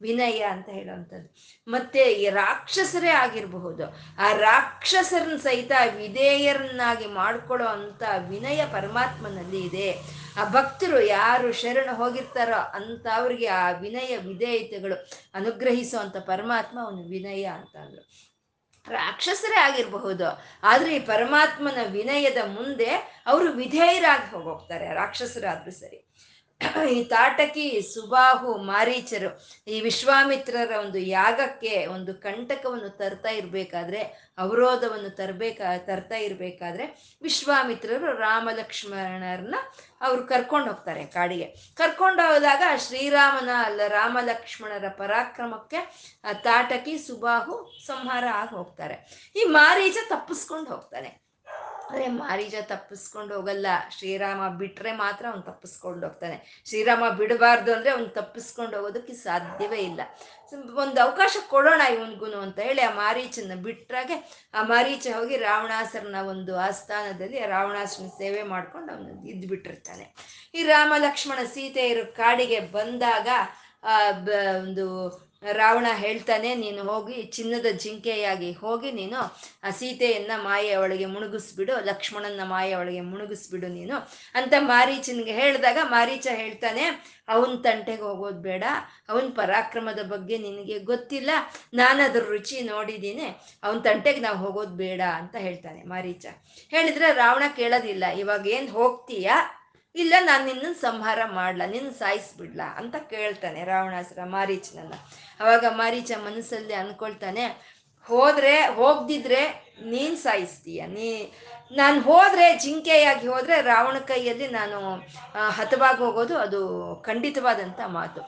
A: ವಿನಯ ಅಂತ ಹೇಳುವಂಥದ್ದು. ಮತ್ತೆ ಈ ರಾಕ್ಷಸರೇ ಆಗಿರಬಹುದು, ಆ ರಾಕ್ಷಸರನ್ನ ಸಹಿತ ವಿಧೇಯರನ್ನಾಗಿ ಮಾಡ್ಕೊಳ್ಳೋ ಅಂತ ವಿನಯ ಪರಮಾತ್ಮನಲ್ಲಿ ಇದೆ. ಆ ಭಕ್ತರು ಯಾರು ಶರಣ ಹೋಗಿರ್ತಾರೋ ಅಂತ ಅವ್ರಿಗೆ ಆ ವಿನಯ ವಿಧೇಯತೆಗಳು ಅನುಗ್ರಹಿಸುವಂತ ಪರಮಾತ್ಮ ಅವನು ವಿನಯ ಅಂತ ಅಂದ್ರು. ರಾಕ್ಷಸರೇ ಆಗಿರಬಹುದು, ಆದ್ರೆ ಈ ಪರಮಾತ್ಮನ ವಿನಯದ ಮುಂದೆ ಅವರು ವಿಧೇಯರಾಗಿ ಹೋಗ್ತಾರೆ ರಾಕ್ಷಸರಾದ್ರೂ ಸರಿ. ಈ ತಾಟಕಿ ಸುಬಾಹು ಮಾರೀಚರು, ಈ ವಿಶ್ವಾಮಿತ್ರರ ಒಂದು ಯಾಗಕ್ಕೆ ಒಂದು ಕಂಟಕವನ್ನು ತರ್ತಾ ಇರ್ಬೇಕಾದ್ರೆ, ಅವರೋಧವನ್ನು ತರಬೇಕಾ, ತರ್ತಾ ಇರ್ಬೇಕಾದ್ರೆ ವಿಶ್ವಾಮಿತ್ರರು ರಾಮ ಲಕ್ಷ್ಮಣರನ್ನ ಅವ್ರು ಕರ್ಕೊಂಡು ಹೋಗ್ತಾರೆ ಕಾಡಿಗೆ. ಕರ್ಕೊಂಡು ಹೋದಾಗ ಶ್ರೀರಾಮನ ಅಲ್ಲ ರಾಮ ಲಕ್ಷ್ಮಣರ ಪರಾಕ್ರಮಕ್ಕೆ ತಾಟಕಿ ಸುಬಾಹು ಸಂಹಾರ ಆಗಿ ಹೋಗ್ತಾರೆ. ಈ ಮಾರೀಚ ತಪ್ಪಿಸ್ಕೊಂಡು ಹೋಗ್ತಾನೆ. ಅದೇ ಮಾರೀಜ ತಪ್ಪಿಸ್ಕೊಂಡು ಹೋಗಲ್ಲ. ಶ್ರೀರಾಮ ಬಿಟ್ರೆ ಮಾತ್ರ ಅವ್ನು ತಪ್ಪಿಸ್ಕೊಂಡು ಹೋಗ್ತಾನೆ. ಶ್ರೀರಾಮ ಬಿಡಬಾರ್ದು ಅಂದ್ರೆ ಅವ್ನು ತಪ್ಪಿಸ್ಕೊಂಡು ಹೋಗೋದಕ್ಕೆ ಸಾಧ್ಯವೇ ಇಲ್ಲ. ಒಂದು ಅವಕಾಶ ಕೊಡೋಣ ಇವನ್ಗುನು ಅಂತ ಹೇಳಿ ಆ ಮಾರೀಚನ್ನ ಬಿಟ್ರಾಗೆ ಆ ಮಾರೀಚ ಹೋಗಿ ರಾವಣಾಸರನ ಒಂದು ಆಸ್ಥಾನದಲ್ಲಿ ರಾವಣಾಸನ ಸೇವೆ ಮಾಡ್ಕೊಂಡು ಅವನು ಇದ್ದು ಬಿಟ್ಟಿರ್ತಾನೆ. ಈ ರಾಮ ಲಕ್ಷ್ಮಣ ಸೀತೆ ಕಾಡಿಗೆ ಬಂದಾಗ ಆ ಒಂದು ರಾವಣ ಹೇಳ್ತಾನೆ, ನೀನು ಹೋಗಿ ಚಿನ್ನದ ಜಿಂಕೆಯಾಗಿ ಹೋಗಿ ನೀನು ಆ ಸೀತೆಯನ್ನ ಮಾಯೆ ಒಳಗೆ ಮುಣುಗಿಸ್ಬಿಡು, ಲಕ್ಷ್ಮಣನ ಮಾಯೆ ಒಳಗೆ ಮುಣುಗಿಸ್ಬಿಡು ನೀನು. ಅಂತ ಮಾರೀಚನ್ಗೆ ಹೇಳಿದಾಗ ಮಾರೀಚ ಹೇಳ್ತಾನೆ, ಅವನ ತಂಟೆಗೆ ಹೋಗೋದು ಬೇಡ, ಅವನ ಪರಾಕ್ರಮದ ಬಗ್ಗೆ ನಿನಗೆ ಗೊತ್ತಿಲ್ಲ, ನಾನದ್ರ ರುಚಿ ನೋಡಿದ್ದೀನಿ ಅವನ ತಂಟೆಗೆ ನಾವು ಹೋಗೋದು ಬೇಡ ಅಂತ ಹೇಳ್ತಾನೆ ಮಾರೀಚ. ಹೇಳಿದ್ರೆ ರಾವಣ ಕೇಳೋದಿಲ್ಲ, ಇವಾಗ ಏನು ಹೋಗ್ತೀಯಾ? ಇಲ್ಲ, ನಾನು ನಿನ್ನ ಸಂಹಾರ ಮಾಡ್ಲಾ ನಿನ್ನ ಸಾಯಿಸ್ಬಿಡ್ಲಾ ಅಂತ ಕೇಳ್ತಾನೆ ರಾವಣಾಸುರ ಮಾರೀಚನನ್ನ. ಅವಾಗ ಮಾರೀಚ ಮನಸ್ಸಲ್ಲಿ ಅನ್ಕೊಳ್ತಾನೆ, ಹೋದ್ರೆ, ಹೋಗ್ದಿದ್ರೆ ನೀನ್ ಸಾಯಿಸ್ತೀಯ, ನೀ, ನಾನು ಹೋದ್ರೆ, ಜಿಂಕೆಯಾಗಿ ಹೋದ್ರೆ ರಾವಣ ಕೈಯಲ್ಲಿ ನಾನು ಹತವಾಗಿ ಹೋಗೋದು ಅದು ಖಂಡಿತವಾದಂಥ ಮಾತು.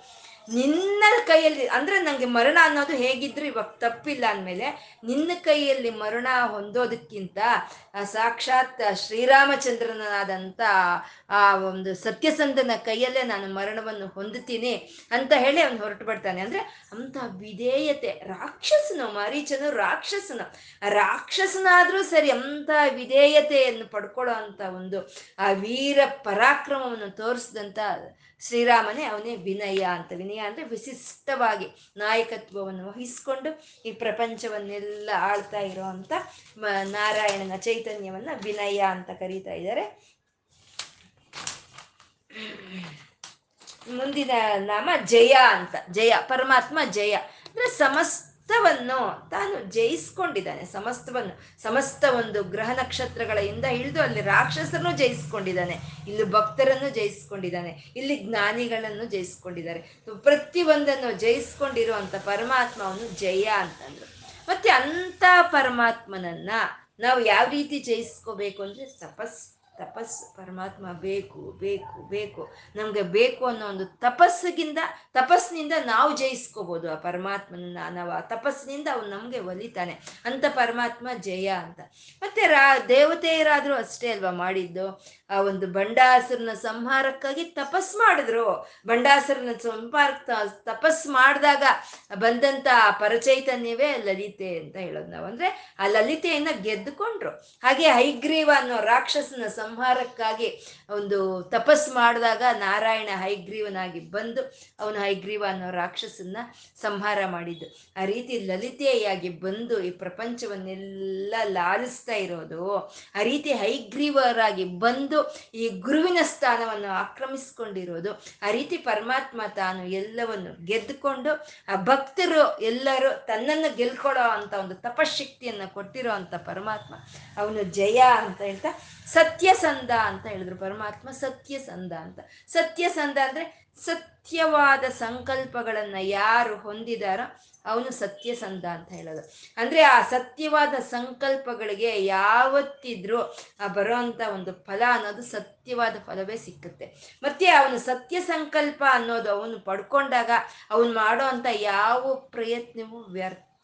A: ನಿನ್ನ ಕೈಯಲ್ಲಿ, ಅಂದ್ರೆ ನಂಗೆ ಮರಣ ಅನ್ನೋದು ಹೇಗಿದ್ರು ಇವಾಗ ತಪ್ಪಿಲ್ಲ ಅಂದಮೇಲೆ, ನಿನ್ನ ಕೈಯಲ್ಲಿ ಮರಣ ಹೊಂದೋದಕ್ಕಿಂತ ಸಾಕ್ಷಾತ್ ಶ್ರೀರಾಮಚಂದ್ರನಾದಂಥ ಆ, ಒಂದು ಸತ್ಯಸಂಧನ ಕೈಯಲ್ಲೇ ನಾನು ಮರಣವನ್ನು ಹೊಂದುತ್ತೀನಿ ಅಂತ ಹೇಳಿ ಅವನು ಹೊರಟು ಬಿಡ್ತಾನೆ. ಅಂದ್ರೆ ಅಂತ ವಿಧೇಯತೆ, ರಾಕ್ಷಸನು, ಮರೀಚನು ರಾಕ್ಷಸನು. ರಾಕ್ಷಸನಾದ್ರೂ ಸರಿ ಅಂತ ವಿಧೇಯತೆಯನ್ನು ಪಡ್ಕೊಳ್ಳೋ ಅಂತ ಒಂದು, ಆ ವೀರ ಪರಾಕ್ರಮವನ್ನು ತೋರಿಸಿದಂಥ ಶ್ರೀರಾಮನೇ ಅವನೇ ವಿನಯ ಅಂತ. ವಿನಯ ಅಂದ್ರೆ ವಿಶಿಷ್ಟವಾಗಿ ನಾಯಕತ್ವವನ್ನು ವಹಿಸ್ಕೊಂಡು ಈ ಪ್ರಪಂಚವನ್ನೆಲ್ಲ ಆಳ್ತಾ ಇರೋ ಅಂತ ನಾರಾಯಣನ ಚೈತನ್ಯವನ್ನ ವಿನಯ ಅಂತ ಕರೀತಾ ಇದ್ದಾರೆ. ಮುಂದಿನ ನಾಮ ಜಯ ಅಂತ. ಜಯ, ಪರಮಾತ್ಮ ಜಯ. ಅಂದ್ರೆ ಸಮಸ್ತವನ್ನು ತಾನು ಜಯಿಸ್ಕೊಂಡಿದ್ದಾನೆ. ಸಮಸ್ತವನ್ನು, ಸಮಸ್ತ ಒಂದು ಗ್ರಹ ನಕ್ಷತ್ರಗಳಿಂದ ಹಿಡಿದು ಅಲ್ಲಿ ರಾಕ್ಷಸರನ್ನು ಜಯಿಸ್ಕೊಂಡಿದ್ದಾನೆ. ಇಲ್ಲಿ ಭಕ್ತರನ್ನು ಜಯಿಸ್ಕೊಂಡಿದ್ದಾನೆ. ಇಲ್ಲಿ ಜ್ಞಾನಿಗಳನ್ನು ಜಯಿಸ್ಕೊಂಡಿದ್ದಾರೆ. ಪ್ರತಿಯೊಂದನ್ನು ಜಯಿಸ್ಕೊಂಡಿರುವಂತ ಪರಮಾತ್ಮ ಜಯ ಅಂತಂದ್ರು. ಮತ್ತೆ ಅಂತ ಪರಮಾತ್ಮನನ್ನ ನಾವು ಯಾವ ರೀತಿ ಜಯಿಸ್ಕೋಬೇಕು ಅಂದ್ರೆ ತಪಸ್ ತಪಸ್ಸು ಪರಮಾತ್ಮ ಬೇಕು ಬೇಕು ಬೇಕು. ನಮಗೆ ಬೇಕು ಅನ್ನೋ ಒಂದು ತಪಸ್ಸಿಗಿಂದ, ತಪಸ್ಸಿನಿಂದ ನಾವು ಜಯಿಸ್ಕೋಬೋದು ಆ ಪರಮಾತ್ಮನ ನಾವು ಆ ತಪಸ್ಸಿನಿಂದ ಅವನು ನಮಗೆ ಒಲಿತಾನೆ. ಅಂತ ಪರಮಾತ್ಮ ಜಯ ಅಂತ. ಮತ್ತೆ ರಾ, ದೇವತೆಯರಾದರೂ ಅಷ್ಟೇ ಅಲ್ವಾ ಮಾಡಿದ್ದು? ಆ ಒಂದು ಬಂಡಾಸುರನ ಸಂಹಾರಕ್ಕಾಗಿ ತಪಸ್ ಮಾಡಿದ್ರು. ಬಂಡಾಸುರನ ಸಂಹಾರ ತಪಸ್ ಮಾಡಿದಾಗ ಬಂದಂತ ಪರಚೈತನ್ಯವೇ ಲಲಿತೆ ಅಂತ ಹೇಳೋದು ನಾವು ಅಂದ್ರೆ ಆ ಲಲಿತೆಯನ್ನ ಗೆದ್ದುಕೊಂಡ್ರು. ಹಾಗೆ ಹೈಗ್ರೀವ ಅನ್ನೋ ರಾಕ್ಷಸನ ಸಂಹಾರಕ್ಕಾಗಿ ಒಂದು ತಪಸ್ ಮಾಡಿದಾಗ ನಾರಾಯಣ ಹೈಗ್ರೀವನಾಗಿ ಬಂದು ಅವನು ಹೈಗ್ರೀವ ಅನ್ನೋ ರಾಕ್ಷಸನ್ನ ಸಂಹಾರ ಮಾಡಿದ್ದು. ಆ ರೀತಿ ಲಲಿತೆಯಾಗಿ ಬಂದು ಈ ಪ್ರಪಂಚವನ್ನೆಲ್ಲ ಲಾಲಿಸ್ತಾ ಇರೋದು. ಆ ರೀತಿ ಹೈಗ್ರೀವರಾಗಿ ಬಂದು ಈ ಗುರುವಿನ ಸ್ಥಾನವನ್ನು ಆಕ್ರಮಿಸ್ಕೊಂಡಿರೋದು. ಆ ರೀತಿ ಪರಮಾತ್ಮ ತಾನು ಎಲ್ಲವನ್ನು ಗೆದ್ದುಕೊಂಡು ಆ ಭಕ್ತರು ಎಲ್ಲರೂ ತನ್ನನ್ನು ಗೆಲ್ಕೊಳ್ಳೋ ಅಂತ ಒಂದು ತಪಶಕ್ತಿಯನ್ನು ಕೊಟ್ಟಿರೋ ಅಂತ ಪರಮಾತ್ಮ. ಅವನು ಜಯ ಅಂತ ಹೇಳ್ತಾ ಸತ್ಯಸಂಧ ಅಂತ ಹೇಳಿದ್ರು. ಪರಮಾತ್ಮ ಸತ್ಯಸಂಧ ಅಂತ. ಸತ್ಯಸಂಧ ಅಂದ್ರೆ ಸತ್ಯವಾದ ಸಂಕಲ್ಪಗಳನ್ನ ಯಾರು ಹೊಂದಿದಾರೋ ಅವನು ಸತ್ಯಸಂಧ ಅಂತ ಹೇಳೋದು. ಅಂದ್ರೆ ಆ ಸತ್ಯವಾದ ಸಂಕಲ್ಪಗಳಿಗೆ ಯಾವತ್ತಿದ್ರೂ ಆ ಬರೋವಂಥ ಒಂದು ಫಲ ಅನ್ನೋದು ಸತ್ಯವಾದ ಫಲವೇ ಸಿಕ್ಕುತ್ತೆ. ಮತ್ತೆ ಅವನು ಸತ್ಯ ಸಂಕಲ್ಪ ಅನ್ನೋದು ಅವನು ಪಡ್ಕೊಂಡಾಗ ಅವನು ಮಾಡೋ ಯಾವ ಪ್ರಯತ್ನವೂ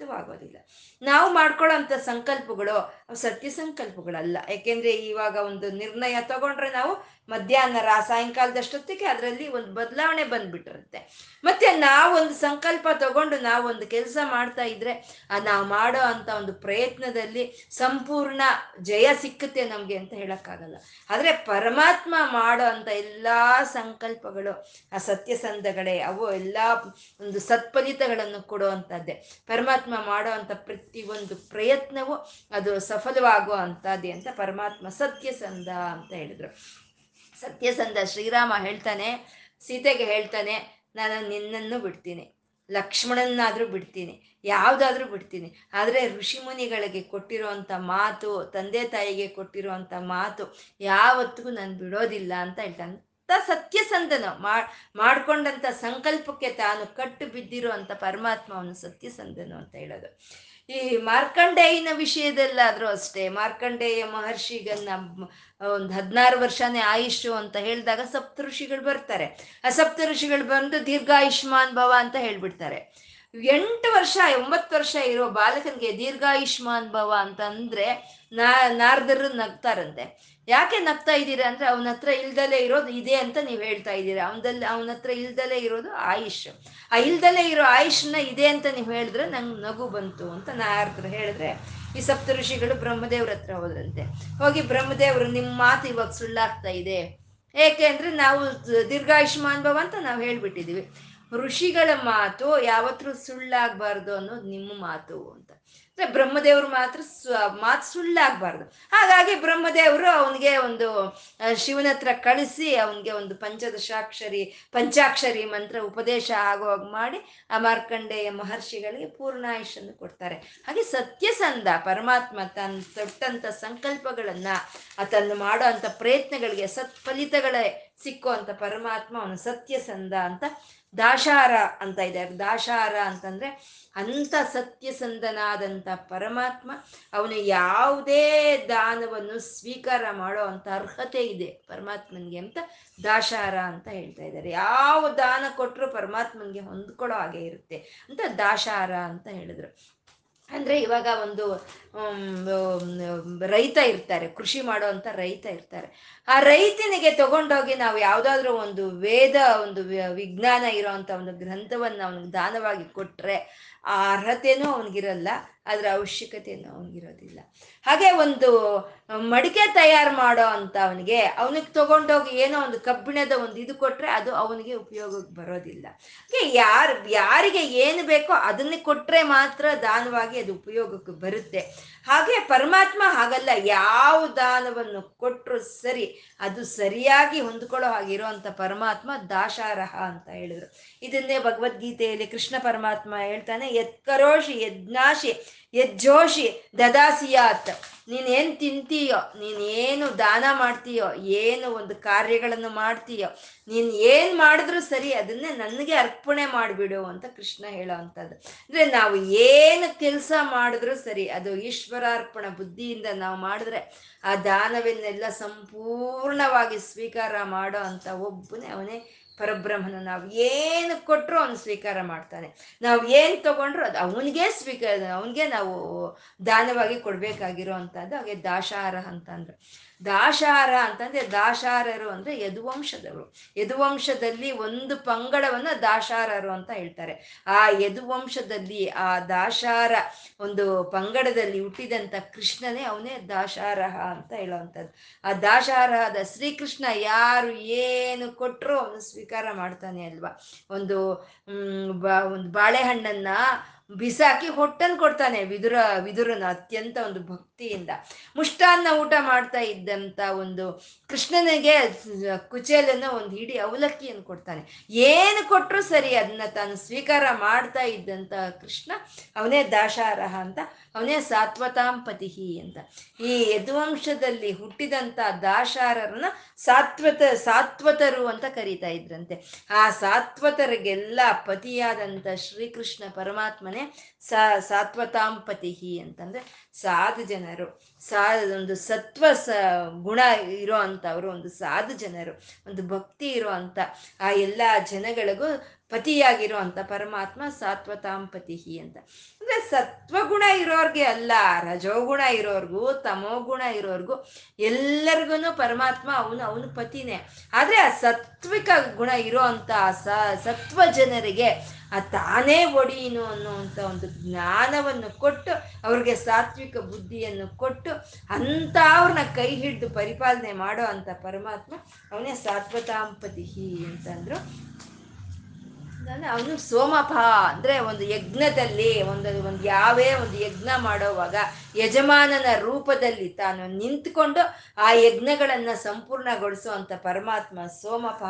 A: ವ್ಯರ್ಥವಾಗೋದಿಲ್ಲ ನಾವು ಮಾಡ್ಕೊಳ್ಳೋಂಥ ಸಂಕಲ್ಪಗಳು ಸತ್ಯ ಸಂಕಲ್ಪಗಳಲ್ಲ. ಯಾಕೆಂದ್ರೆ ಇವಾಗ ಒಂದು ನಿರ್ಣಯ ತಗೊಂಡ್ರೆ ನಾವು ಮಧ್ಯಾಹ್ನ ಸಾಯಂಕಾಲದಷ್ಟೊತ್ತಿಗೆ ಅದರಲ್ಲಿ ಒಂದು ಬದಲಾವಣೆ ಬಂದ್ಬಿಟ್ಟಿರುತ್ತೆ. ಮತ್ತೆ ನಾವೊಂದು ಸಂಕಲ್ಪ ತಗೊಂಡು ನಾವೊಂದು ಕೆಲಸ ಮಾಡ್ತಾ ಇದ್ರೆ, ಆ, ನಾವು ಮಾಡೋ ಅಂತ ಒಂದು ಪ್ರಯತ್ನದಲ್ಲಿ ಸಂಪೂರ್ಣ ಜಯ ಸಿಕ್ಕುತ್ತೆ ನಮಗೆ ಅಂತ ಹೇಳಕ್ಕಾಗಲ್ಲ. ಆದ್ರೆ ಪರಮಾತ್ಮ ಮಾಡೋ ಅಂತ ಎಲ್ಲಾ ಸಂಕಲ್ಪಗಳು, ಆ ಸತ್ಯಸಂಧಗಳೇ ಅವು ಎಲ್ಲ ಒಂದು ಸತ್ಫಲಿತಗಳನ್ನು ಕೊಡುವಂಥದ್ದೇ ಪರಮಾತ್ಮ ಮಾಡೋ ಅಂತ ಪ್ರತಿಯೊಂದು ಪ್ರಯತ್ನವು ಅದು ಸಫಲವಾಗೋ ಅಂಥದ್ದೇ ಅಂತ ಪರಮಾತ್ಮ ಸತ್ಯಸಂಧ ಅಂತ ಹೇಳಿದ್ರು. ಸತ್ಯಸಂಧ ಶ್ರೀರಾಮ ಹೇಳ್ತಾನೆ, ಸೀತೆಗೆ ಹೇಳ್ತಾನೆ, ನಾನು ನಿನ್ನನ್ನು ಬಿಡ್ತೀನಿ, ಲಕ್ಷ್ಮಣನ್ನಾದರೂ ಬಿಡ್ತೀನಿ, ಯಾವುದಾದ್ರೂ ಬಿಡ್ತೀನಿ. ಆದರೆ ಋಷಿಮುನಿಗಳಿಗೆ ಕೊಟ್ಟಿರುವಂಥ ಮಾತು, ತಂದೆ ತಾಯಿಗೆ ಕೊಟ್ಟಿರುವಂಥ ಮಾತು ಯಾವತ್ತಿಗೂ ನಾನು ಬಿಡೋದಿಲ್ಲ ಅಂತ ಹೇಳ್ತಾನೆ ಸತ್ಯಸಂಧನ ಮಾಡ್ಕೊಂಡಂತ ಸಂಕಲ್ಪಕ್ಕೆ ತಾನು ಕಟ್ಟು ಬಿದ್ದಿರೋ ಅಂತ ಪರಮಾತ್ಮ ಅವನು ಸತ್ಯಸಂಧನು ಅಂತ ಹೇಳೋದು. ಈ ಮಾರ್ಕಂಡೇಯನ ವಿಷಯದಲ್ಲಾದರೂ ಅಷ್ಟೇ, ಮಾರ್ಕಂಡೇಯ ಮಹರ್ಷಿಗನ್ನ ಒಂದು ಹದಿನಾರು ವರ್ಷನೇ ಆಯುಷು ಅಂತ ಹೇಳಿದಾಗ ಸಪ್ತ ಋಷಿಗಳು ಬರ್ತಾರೆ. ಆ ಸಪ್ತ ಋಷಿಗಳು ಬಂದು ದೀರ್ಘಾಯುಷ್ಮಾನ್ ಭವ ಅಂತ ಹೇಳ್ಬಿಡ್ತಾರೆ. ಎಂಟು ವರ್ಷ, ಒಂಬತ್ತು ವರ್ಷ ಇರೋ ಬಾಲಕನಿಗೆ ದೀರ್ಘಾಯುಷ್ಮಾನ್ ಭವ ಅಂತಂದ್ರೆ ನಾ, ನಾರದರು ನಗ್ತಾರಂತೆ. ಯಾಕೆ ನಗ್ತಾ ಇದ್ದೀರಾ ಅಂದ್ರೆ ಅವನ ಹತ್ರ ಇಲ್ದಲೇ ಇರೋದು ಇದೆ ಅಂತ ನೀವು ಹೇಳ್ತಾ ಇದ್ದೀರಾ. ಅವನದಲ್ಲಿ, ಅವನ ಹತ್ರ ಇಲ್ದಲೇ ಇರೋದು ಆಯುಷ್. ಆ ಇಲ್ದಲೇ ಇರೋ ಆಯುಷ್ನ ಇದೆ ಅಂತ ನೀವು ಹೇಳಿದ್ರೆ ನಂಗೆ ನಗು ಬಂತು ಅಂತ ನಾರದ್ರು ಹೇಳಿದ್ರೆ ಈ ಸಪ್ತ ಋಷಿಗಳು ಬ್ರಹ್ಮದೇವ್ರ ಹತ್ರ ಹೋದ್ರಂತೆ ಹೋಗಿ ಬ್ರಹ್ಮದೇವರು ನಿಮ್ಮ ಮಾತು ಇವಾಗ ಸುಳ್ಳಾಗ್ತಾ ಇದೆ. ಏಕೆ ಅಂದ್ರೆ ನಾವು ದೀರ್ಘಾಯುಷ್ಮಾನ್ ಭವ ಅಂತ ನಾವು ಹೇಳ್ಬಿಟ್ಟಿದೀವಿ. ಋಷಿಗಳ ಮಾತು ಯಾವತ್ತೂ ಸುಳ್ಳಾಗಬಾರ್ದು ಅನ್ನೋದು ನಿಮ್ಮ ಮಾತು ಅಂತ. ಬ್ರಹ್ಮದೇವ್ರು ಮಾತ್ರ ಮಾತು ಸುಳ್ಳಾಗಬಾರ್ದು. ಹಾಗಾಗಿ ಬ್ರಹ್ಮದೇವರು ಅವನಿಗೆ ಒಂದು ಶಿವನ ಹತ್ರ ಕಳಿಸಿ ಅವನಿಗೆ ಒಂದು ಪಂಚದಶಾಕ್ಷರಿ, ಪಂಚಾಕ್ಷರಿ ಮಂತ್ರ ಉಪದೇಶ ಆಗುವಾಗ ಮಾಡಿ ಆ ಮಾರ್ಕಂಡೇಯ ಮಹರ್ಷಿಗಳಿಗೆ ಪೂರ್ಣಾಯುಷನ್ನು ಕೊಡ್ತಾರೆ. ಹಾಗೆ ಸತ್ಯಸಂಧ ಪರಮಾತ್ಮ ತನ್ನ ತೊಟ್ಟಂತ ಸಂಕಲ್ಪಗಳನ್ನ ತನ್ನ ಮಾಡೋ ಅಂಥ ಪ್ರಯತ್ನಗಳಿಗೆ ಸತ್ಫಲಿತಗಳೇ ಸಿಕ್ಕೋ ಅಂತ ಪರಮಾತ್ಮ ಅವನು ಸತ್ಯಸಂಧ ಅಂತ ದಾಶಾರ ಅಂತ ಇದೆ. ದಾಶಾರ ಅಂತಂದ್ರೆ ಅಂತ ಸತ್ಯಸಂಧನಾದಂಥ ಪರಮಾತ್ಮ ಅವನು ಯಾವುದೇ ದಾನವನ್ನು ಸ್ವೀಕಾರ ಮಾಡೋ ಅಂತ ಅರ್ಹತೆ ಇದೆ ಪರಮಾತ್ಮನಿಗೆ ಅಂತ ದಾಶಾರ ಅಂತ ಹೇಳ್ತಾ ಇದ್ದಾರೆ. ಯಾವ ದಾನ ಕೊಟ್ಟರು ಪರಮಾತ್ಮನಿಗೆ ಹೊಂದ್ಕೊಳ್ಳೋ ಹಾಗೆ ಇರುತ್ತೆ ಅಂತ ದಾಶಾರ ಅಂತ ಹೇಳಿದ್ರು. ಅಂದ್ರೆ ಇವಾಗ ಒಂದು ರೈತ ಇರ್ತಾರೆ, ಕೃಷಿ ಮಾಡುವಂತ ರೈತ ಇರ್ತಾರೆ. ಆ ರೈತನಿಗೆ ತಗೊಂಡೋಗಿ ನಾವು ಯಾವ್ದಾದ್ರು ಒಂದು ವೇದ, ಒಂದು ವಿಜ್ಞಾನ ಇರೋಂತ ಒಂದು ಗ್ರಂಥವನ್ನ ಅವನಿಗೆ ದಾನವಾಗಿ ಕೊಟ್ರೆ ಆ ಅರ್ಹತೆನೂ ಅವನಿಗಿರಲ್ಲ ಅದ್ರ ಅವಶ್ಯಕತೆನೂ ಅವನಿಗಿರೋದಿಲ್ಲ. ಹಾಗೆ ಒಂದು ಮಡಿಕೆ ತಯಾರು ಮಾಡೋ ಅಂತ ಅವನಿಗೆ ಅವನಿಗೆ ತಗೊಂಡೋಗಿ ಏನೋ ಒಂದು ಕಬ್ಬಿಣದ ಒಂದು ಇದು ಕೊಟ್ರೆ ಅದು ಅವನಿಗೆ ಉಪಯೋಗಕ್ಕೆ ಬರೋದಿಲ್ಲ. ಯಾರು, ಯಾರಿಗೆ ಏನು ಬೇಕೋ ಅದನ್ನ ಕೊಟ್ರೆ ಮಾತ್ರ ದಾನವಾಗಿ ಅದು ಉಪಯೋಗಕ್ಕೆ ಬರುತ್ತೆ. ಹಾಗೆ ಪರಮಾತ್ಮ ಹಾಗಲ್ಲ, ಯಾವ ದಾನವನ್ನು ಕೊಟ್ಟರು ಸರಿ, ಅದು ಸರಿಯಾಗಿ ಹೊಂದ್ಕೊಳ್ಳೋ ಹಾಗಿರುವಂಥ ಪರಮಾತ್ಮ ದಾಶಾರಹ ಅಂತ ಹೇಳಿದ್ರು. ಇದನ್ನೇ ಭಗವದ್ಗೀತೆಯಲ್ಲಿ ಕೃಷ್ಣ ಪರಮಾತ್ಮ ಹೇಳ್ತಾನೆ, ಯತ್ಕರೋಷಿ ಯಜ್ಞಾಶಿ ಯಜ್ಜೋಷಿ ದದಾಸಿಯಾತ್, ನೀನೇನು ತಿಂತೀಯೋ, ನೀನೇನು ದಾನ ಮಾಡ್ತೀಯೋ, ಏನು ಒಂದು ಕಾರ್ಯಗಳನ್ನು ಮಾಡ್ತೀಯೋ, ನೀನು ಏನು ಮಾಡಿದ್ರು ಸರಿ, ಅದನ್ನೇ ನನಗೆ ಅರ್ಪಣೆ ಮಾಡಿಬಿಡು ಅಂತ ಕೃಷ್ಣ ಹೇಳೋ ಅಂಥದ್ದು ಅಂದರೆ ನಾವು ಏನು ಕೆಲಸ ಮಾಡಿದ್ರು ಸರಿ, ಅದು ಈಶ್ವರಾರ್ಪಣ ಬುದ್ಧಿಯಿಂದ ನಾವು ಮಾಡಿದ್ರೆ, ಆ ದಾನವನ್ನೆಲ್ಲ ಸಂಪೂರ್ಣವಾಗಿ ಸ್ವೀಕಾರ ಮಾಡೋ ಅಂತ ಒಬ್ಬನೇ ಅವನೇ ಪರಬ್ರಹ್ಮನ ನಾವು ಏನು ಕೊಟ್ಟರು ಅವನು ಸ್ವೀಕಾರ ಮಾಡ್ತಾನೆ. ನಾವು ಏನು ತಗೊಂಡ್ರು ಅದು ಅವನಿಗೆ ಸ್ವೀಕಾರ, ಅವನಿಗೆ ನಾವು ದಾನವಾಗಿ ಕೊಡಬೇಕಾಗಿರೋ ಅಂಥದ್ದು ಹಾಗೆ ದಾಶಾರ ಅಂತಂದ್ರು ದಾಶಾರ ಅಂತಂದ್ರೆ ದಾಶಾರರು ಅಂದ್ರೆ ಯದುವಂಶದವರು. ಯದುವಂಶದಲ್ಲಿ ಒಂದು ಪಂಗಡವನ್ನ ದಾಶಾರರು ಅಂತ ಹೇಳ್ತಾರೆ. ಆ ಯದುವಂಶದಲ್ಲಿ ಆ ದಾಶಾರ ಒಂದು ಪಂಗಡದಲ್ಲಿ ಹುಟ್ಟಿದಂಥ ಕೃಷ್ಣನೇ ಅವನೇ ದಾಶಾರಹ ಅಂತ ಹೇಳುವಂಥದ್ದು. ಆ ದಾಶಾರಹದ ಶ್ರೀಕೃಷ್ಣ ಯಾರು ಏನು ಕೊಟ್ಟರು ಅವನು ಸ್ವೀಕಾರ ಮಾಡ್ತಾನೆ ಅಲ್ವಾ? ಒಂದು ಒಂದು ಬಾಳೆಹಣ್ಣನ್ನ ಬಿಸಾಕಿ ಹೊಟ್ಟನ್ ಕೊಡ್ತಾನೆ ವಿದುರ, ವಿದುರನ ಅತ್ಯಂತ ಒಂದು ಭಕ್ತಿಯಿಂದ. ಮುಷ್ಟಾನ್ನ ಊಟ ಮಾಡ್ತಾ ಇದ್ದಂತ ಒಂದು ಕೃಷ್ಣನಿಗೆ ಕುಚೇಲನ್ನ ಒಂದು ಹಿಡಿ ಅವಲಕ್ಕಿಯನ್ನು ಕೊಡ್ತಾನೆ. ಏನು ಕೊಟ್ಟರು ಸರಿ ಅದನ್ನ ತಾನು ಸ್ವೀಕಾರ ಮಾಡ್ತಾ ಇದ್ದಂತ ಕೃಷ್ಣ ಅವನೇ ದಾಶಾರಹ ಅಂತ, ಅವನೇ ಸಾತ್ವತಾಂಪತಿಹಿ ಅಂತ. ಈ ಯದುವಂಶದಲ್ಲಿ ಹುಟ್ಟಿದಂತ ದಾಶಾರರನ್ನ ಸಾತ್ವತ, ಸಾತ್ವತರು ಅಂತ ಕರೀತಾ ಇದ್ರಂತೆ. ಆ ಸಾತ್ವತರಿಗೆಲ್ಲ ಪತಿಯಾದಂಥ ಶ್ರೀಕೃಷ್ಣ ಪರಮಾತ್ಮನೇ ಸಾ ಸಾತ್ವತಾಂಪತಿಹಿ ಅಂತಂದ್ರೆ ಸಾಧು ಜನರು. ಸಾ, ಒಂದು ಸತ್ವ ಸ, ಗುಣ ಇರೋ ಅಂಥವ್ರು, ಒಂದು ಸಾಧು ಜನರು, ಒಂದು ಭಕ್ತಿ ಇರೋ ಅಂತ ಆ ಎಲ್ಲ ಜನಗಳಿಗೂ ಪತಿಯಾಗಿರೋ ಅಂತ ಪರಮಾತ್ಮ ಸಾತ್ವತಾಂಪತಿಹಿ ಅಂತ. ಅಂದ್ರೆ ಸತ್ವಗುಣ ಇರೋರ್ಗೆ ಅಲ್ಲ, ರಜೋಗುಣ ಇರೋರ್ಗು, ತಮೋಗುಣ ಇರೋರ್ಗು ಎಲ್ಲರಿಗೂ ಪರಮಾತ್ಮ ಅವನು ಅವನು ಪತಿನೇ. ಆದ್ರೆ ಆ ಸತ್ವಿಕ ಗುಣ ಇರೋ ಅಂತ ಸ, ಸತ್ವ ಜನರಿಗೆ ಆ ತಾನೇ ಒಡೀನು ಅನ್ನುವಂಥ ಒಂದು ಜ್ಞಾನವನ್ನು ಕೊಟ್ಟು, ಅವ್ರಿಗೆ ಸಾತ್ವಿಕ ಬುದ್ಧಿಯನ್ನು ಕೊಟ್ಟು ಅಂತ ಅವ್ರನ್ನ ಕೈ ಹಿಡಿದು ಪರಿಪಾಲನೆ ಮಾಡೋ ಅಂತ ಪರಮಾತ್ಮ ಅವನೇ ಸಾತ್ವತಾಂಪತಿ ಅಂತಂದ್ರು. ಅವನು ಸೋಮಪ ಅಂದ್ರೆ ಒಂದು ಯಜ್ಞದಲ್ಲಿ ಒಂದು ಒಂದು ಯಾವೇ ಒಂದು ಯಜ್ಞ ಮಾಡೋವಾಗ ಯಜಮಾನನ ರೂಪದಲ್ಲಿ ತಾನು ನಿಂತ್ಕೊಂಡು ಆ ಯಜ್ಞಗಳನ್ನ ಸಂಪೂರ್ಣಗೊಳಿಸುವಂತ ಪರಮಾತ್ಮ ಸೋಮಪ,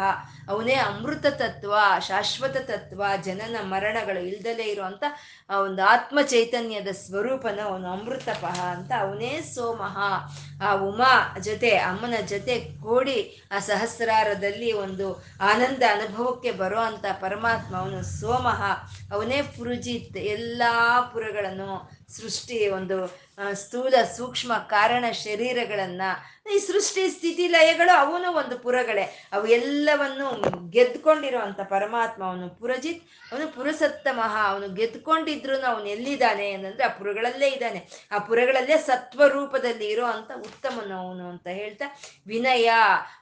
A: ಅವನೇ ಅಮೃತ ತತ್ವ, ಶಾಶ್ವತ ತತ್ವ, ಜನನ ಮರಣಗಳು ಇಲ್ದಲೇ ಇರುವಂತ ಆ ಒಂದು ಆತ್ಮ ಚೈತನ್ಯದ ಸ್ವರೂಪನ ಅವನು ಅಮೃತಪಹ ಅಂತ ಅವನೇ ಸೋಮಹ. ಆ ಉಮಾ ಜೊತೆ, ಅಮ್ಮನ ಜೊತೆ ಕೂಡಿ ಆ ಸಹಸ್ರಾರದಲ್ಲಿ ಒಂದು ಆನಂದ ಅನುಭವಕ್ಕೆ ಬರೋ ಅಂಥ ಪರಮಾತ್ಮ ಅವನು ಸೋಮಹ ಅವನೇ ಪುರುಜಿತ್ ಎಲ್ಲ ಪುರಗಳನ್ನು ಸೃಷ್ಟಿ ಒಂದು ಸ್ಥೂಲ ಸೂಕ್ಷ್ಮ ಕಾರಣ ಶರೀರಗಳನ್ನ ಈ ಸೃಷ್ಟಿ ಸ್ಥಿತಿ ಲಯಗಳು ಅವನು ಒಂದು ಪುರಗಳೇ. ಅವು ಎಲ್ಲವನ್ನು ಗೆದ್ಕೊಂಡಿರುವಂತ ಪರಮಾತ್ಮ ಅವನು ಪುರಜಿತ್, ಅವನು ಪುರಸತ್ತಮಃ ಅವನು ಗೆದ್ಕೊಂಡಿದ್ರು ಅವನು ಎಲ್ಲಿದ್ದಾನೆ ಅಂತಂದ್ರೆ ಆ ಪುರಗಳಲ್ಲೇ ಇದ್ದಾನೆ. ಆ ಪುರಗಳಲ್ಲೇ ಸತ್ವ ರೂಪದಲ್ಲಿ ಇರೋ ಅಂತ ಉತ್ತಮನು ಅವನು ಅಂತ ಹೇಳ್ತಾ, ವಿನಯ,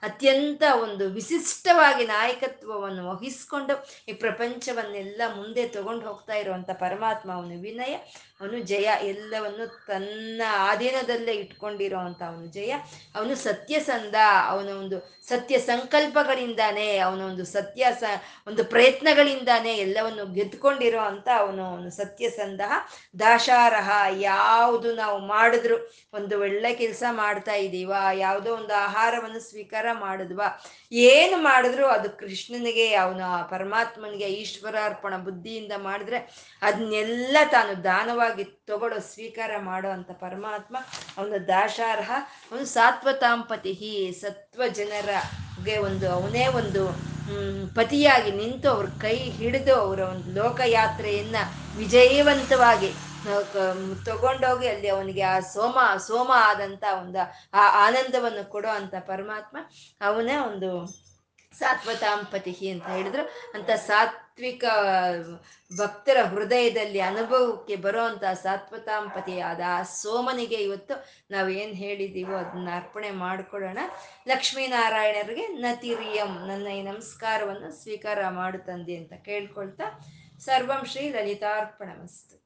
A: ಅತ್ಯಂತ ಒಂದು ವಿಶಿಷ್ಟವಾಗಿ ನಾಯಕತ್ವವನ್ನು ವಹಿಸ್ಕೊಂಡು ಈ ಪ್ರಪಂಚವನ್ನೆಲ್ಲ ಮುಂದೆ ತಗೊಂಡು ಹೋಗ್ತಾ ಇರುವಂತ ಪರಮಾತ್ಮ ಅವನು ವಿನಯ, ಅವನು ಜಯ, ಎಲ್ಲವನ್ನು ತನ್ನ ಆಧೀನದಲ್ಲೇ ಇಟ್ಕೊಂಡಿರೋ ಅಂತ ಅವನು ಜಯ. ಅವನು ಸತ್ಯಸಂಧ ಅವನ ಒಂದು ಸತ್ಯ ಸಂಕಲ್ಪಗಳಿಂದಾನೆ, ಅವನ ಒಂದು ಸತ್ಯ ಸ, ಒಂದು ಪ್ರಯತ್ನಗಳಿಂದಾನೇ ಎಲ್ಲವನ್ನು ಗೆದ್ಕೊಂಡಿರೋ ಅಂತ ಅವನು ಅವನು ಸತ್ಯಸಂಧ ದಾಶಾರಹ. ಯಾವುದು ನಾವು ಮಾಡಿದ್ರು, ಒಂದು ಒಳ್ಳೆ ಕೆಲಸ ಮಾಡ್ತಾ ಇದ್ದೀವ ಯಾವುದೋ ಒಂದು ಆಹಾರವನ್ನು ಸ್ವೀಕಾರ ಮಾಡಿದ್ವಾ, ಏನು ಮಾಡಿದ್ರು ಅದು ಕೃಷ್ಣನಿಗೆ, ಅವನು ಪರಮಾತ್ಮನಿಗೆ ಈಶ್ವರಾರ್ಪಣ ಬುದ್ಧಿಯಿಂದ ಮಾಡಿದ್ರೆ, ಅದನ್ನೆಲ್ಲ ತಾನು ದಾನವಾಗಿ ತಗೊಳ್ಳೋ ಸ್ವೀಕಾರ ಮಾಡೋ ಅಂತ ಪರಮಾತ್ಮ, ಅವನು ದಾಶಾರ್ಹ, ಅವನು ಸಾತ್ವತಾಂಪತಿ ಸತ್ವ ಜನರಗೆ ಒಂದು, ಅವನೇ ಒಂದು ಪತಿಯಾಗಿ ನಿಂತು ಅವ್ರ ಕೈ ಹಿಡಿದು ಅವರ ಒಂದು ಲೋಕಯಾತ್ರೆಯನ್ನ ವಿಜಯವಂತವಾಗಿ ತಗೊಂಡೋಗಿ ಅಲ್ಲಿ ಅವನಿಗೆ ಆ ಸೋಮ ಸೋಮ ಆದಂತ ಒಂದು ಆ ಆನಂದವನ್ನು ಕೊಡೋ ಪರಮಾತ್ಮ, ಅವನೇ ಒಂದು ಸಾತ್ವತಾಂಪತಿ ಅಂತ ಹೇಳಿದ್ರು. ಅಂತ ಸಾತ್ವಿಕ ಭಕ್ತರ ಹೃದಯದಲ್ಲಿ ಅನುಭವಕ್ಕೆ ಬರುವಂಥ ಸಾತ್ವತಾಂಪತಿ ಆದ ಆ ಸೋಮನಿಗೆ ಇವತ್ತು ನಾವೇನು ಹೇಳಿದ್ದೀವೋ ಅದನ್ನ ಅರ್ಪಣೆ ಮಾಡ್ಕೊಳ್ಳೋಣ. ಲಕ್ಷ್ಮೀನಾರಾಯಣರಿಗೆ ನತಿರಿಯಂ ನನ್ನ ಈ ನಮಸ್ಕಾರವನ್ನು ಸ್ವೀಕಾರ ಮಾಡು ಅಂತ ಕೇಳ್ಕೊಳ್ತಾ ಸರ್ವಂ ಶ್ರೀ ಲಲಿತಾರ್ಪಣಮಸ್ತು.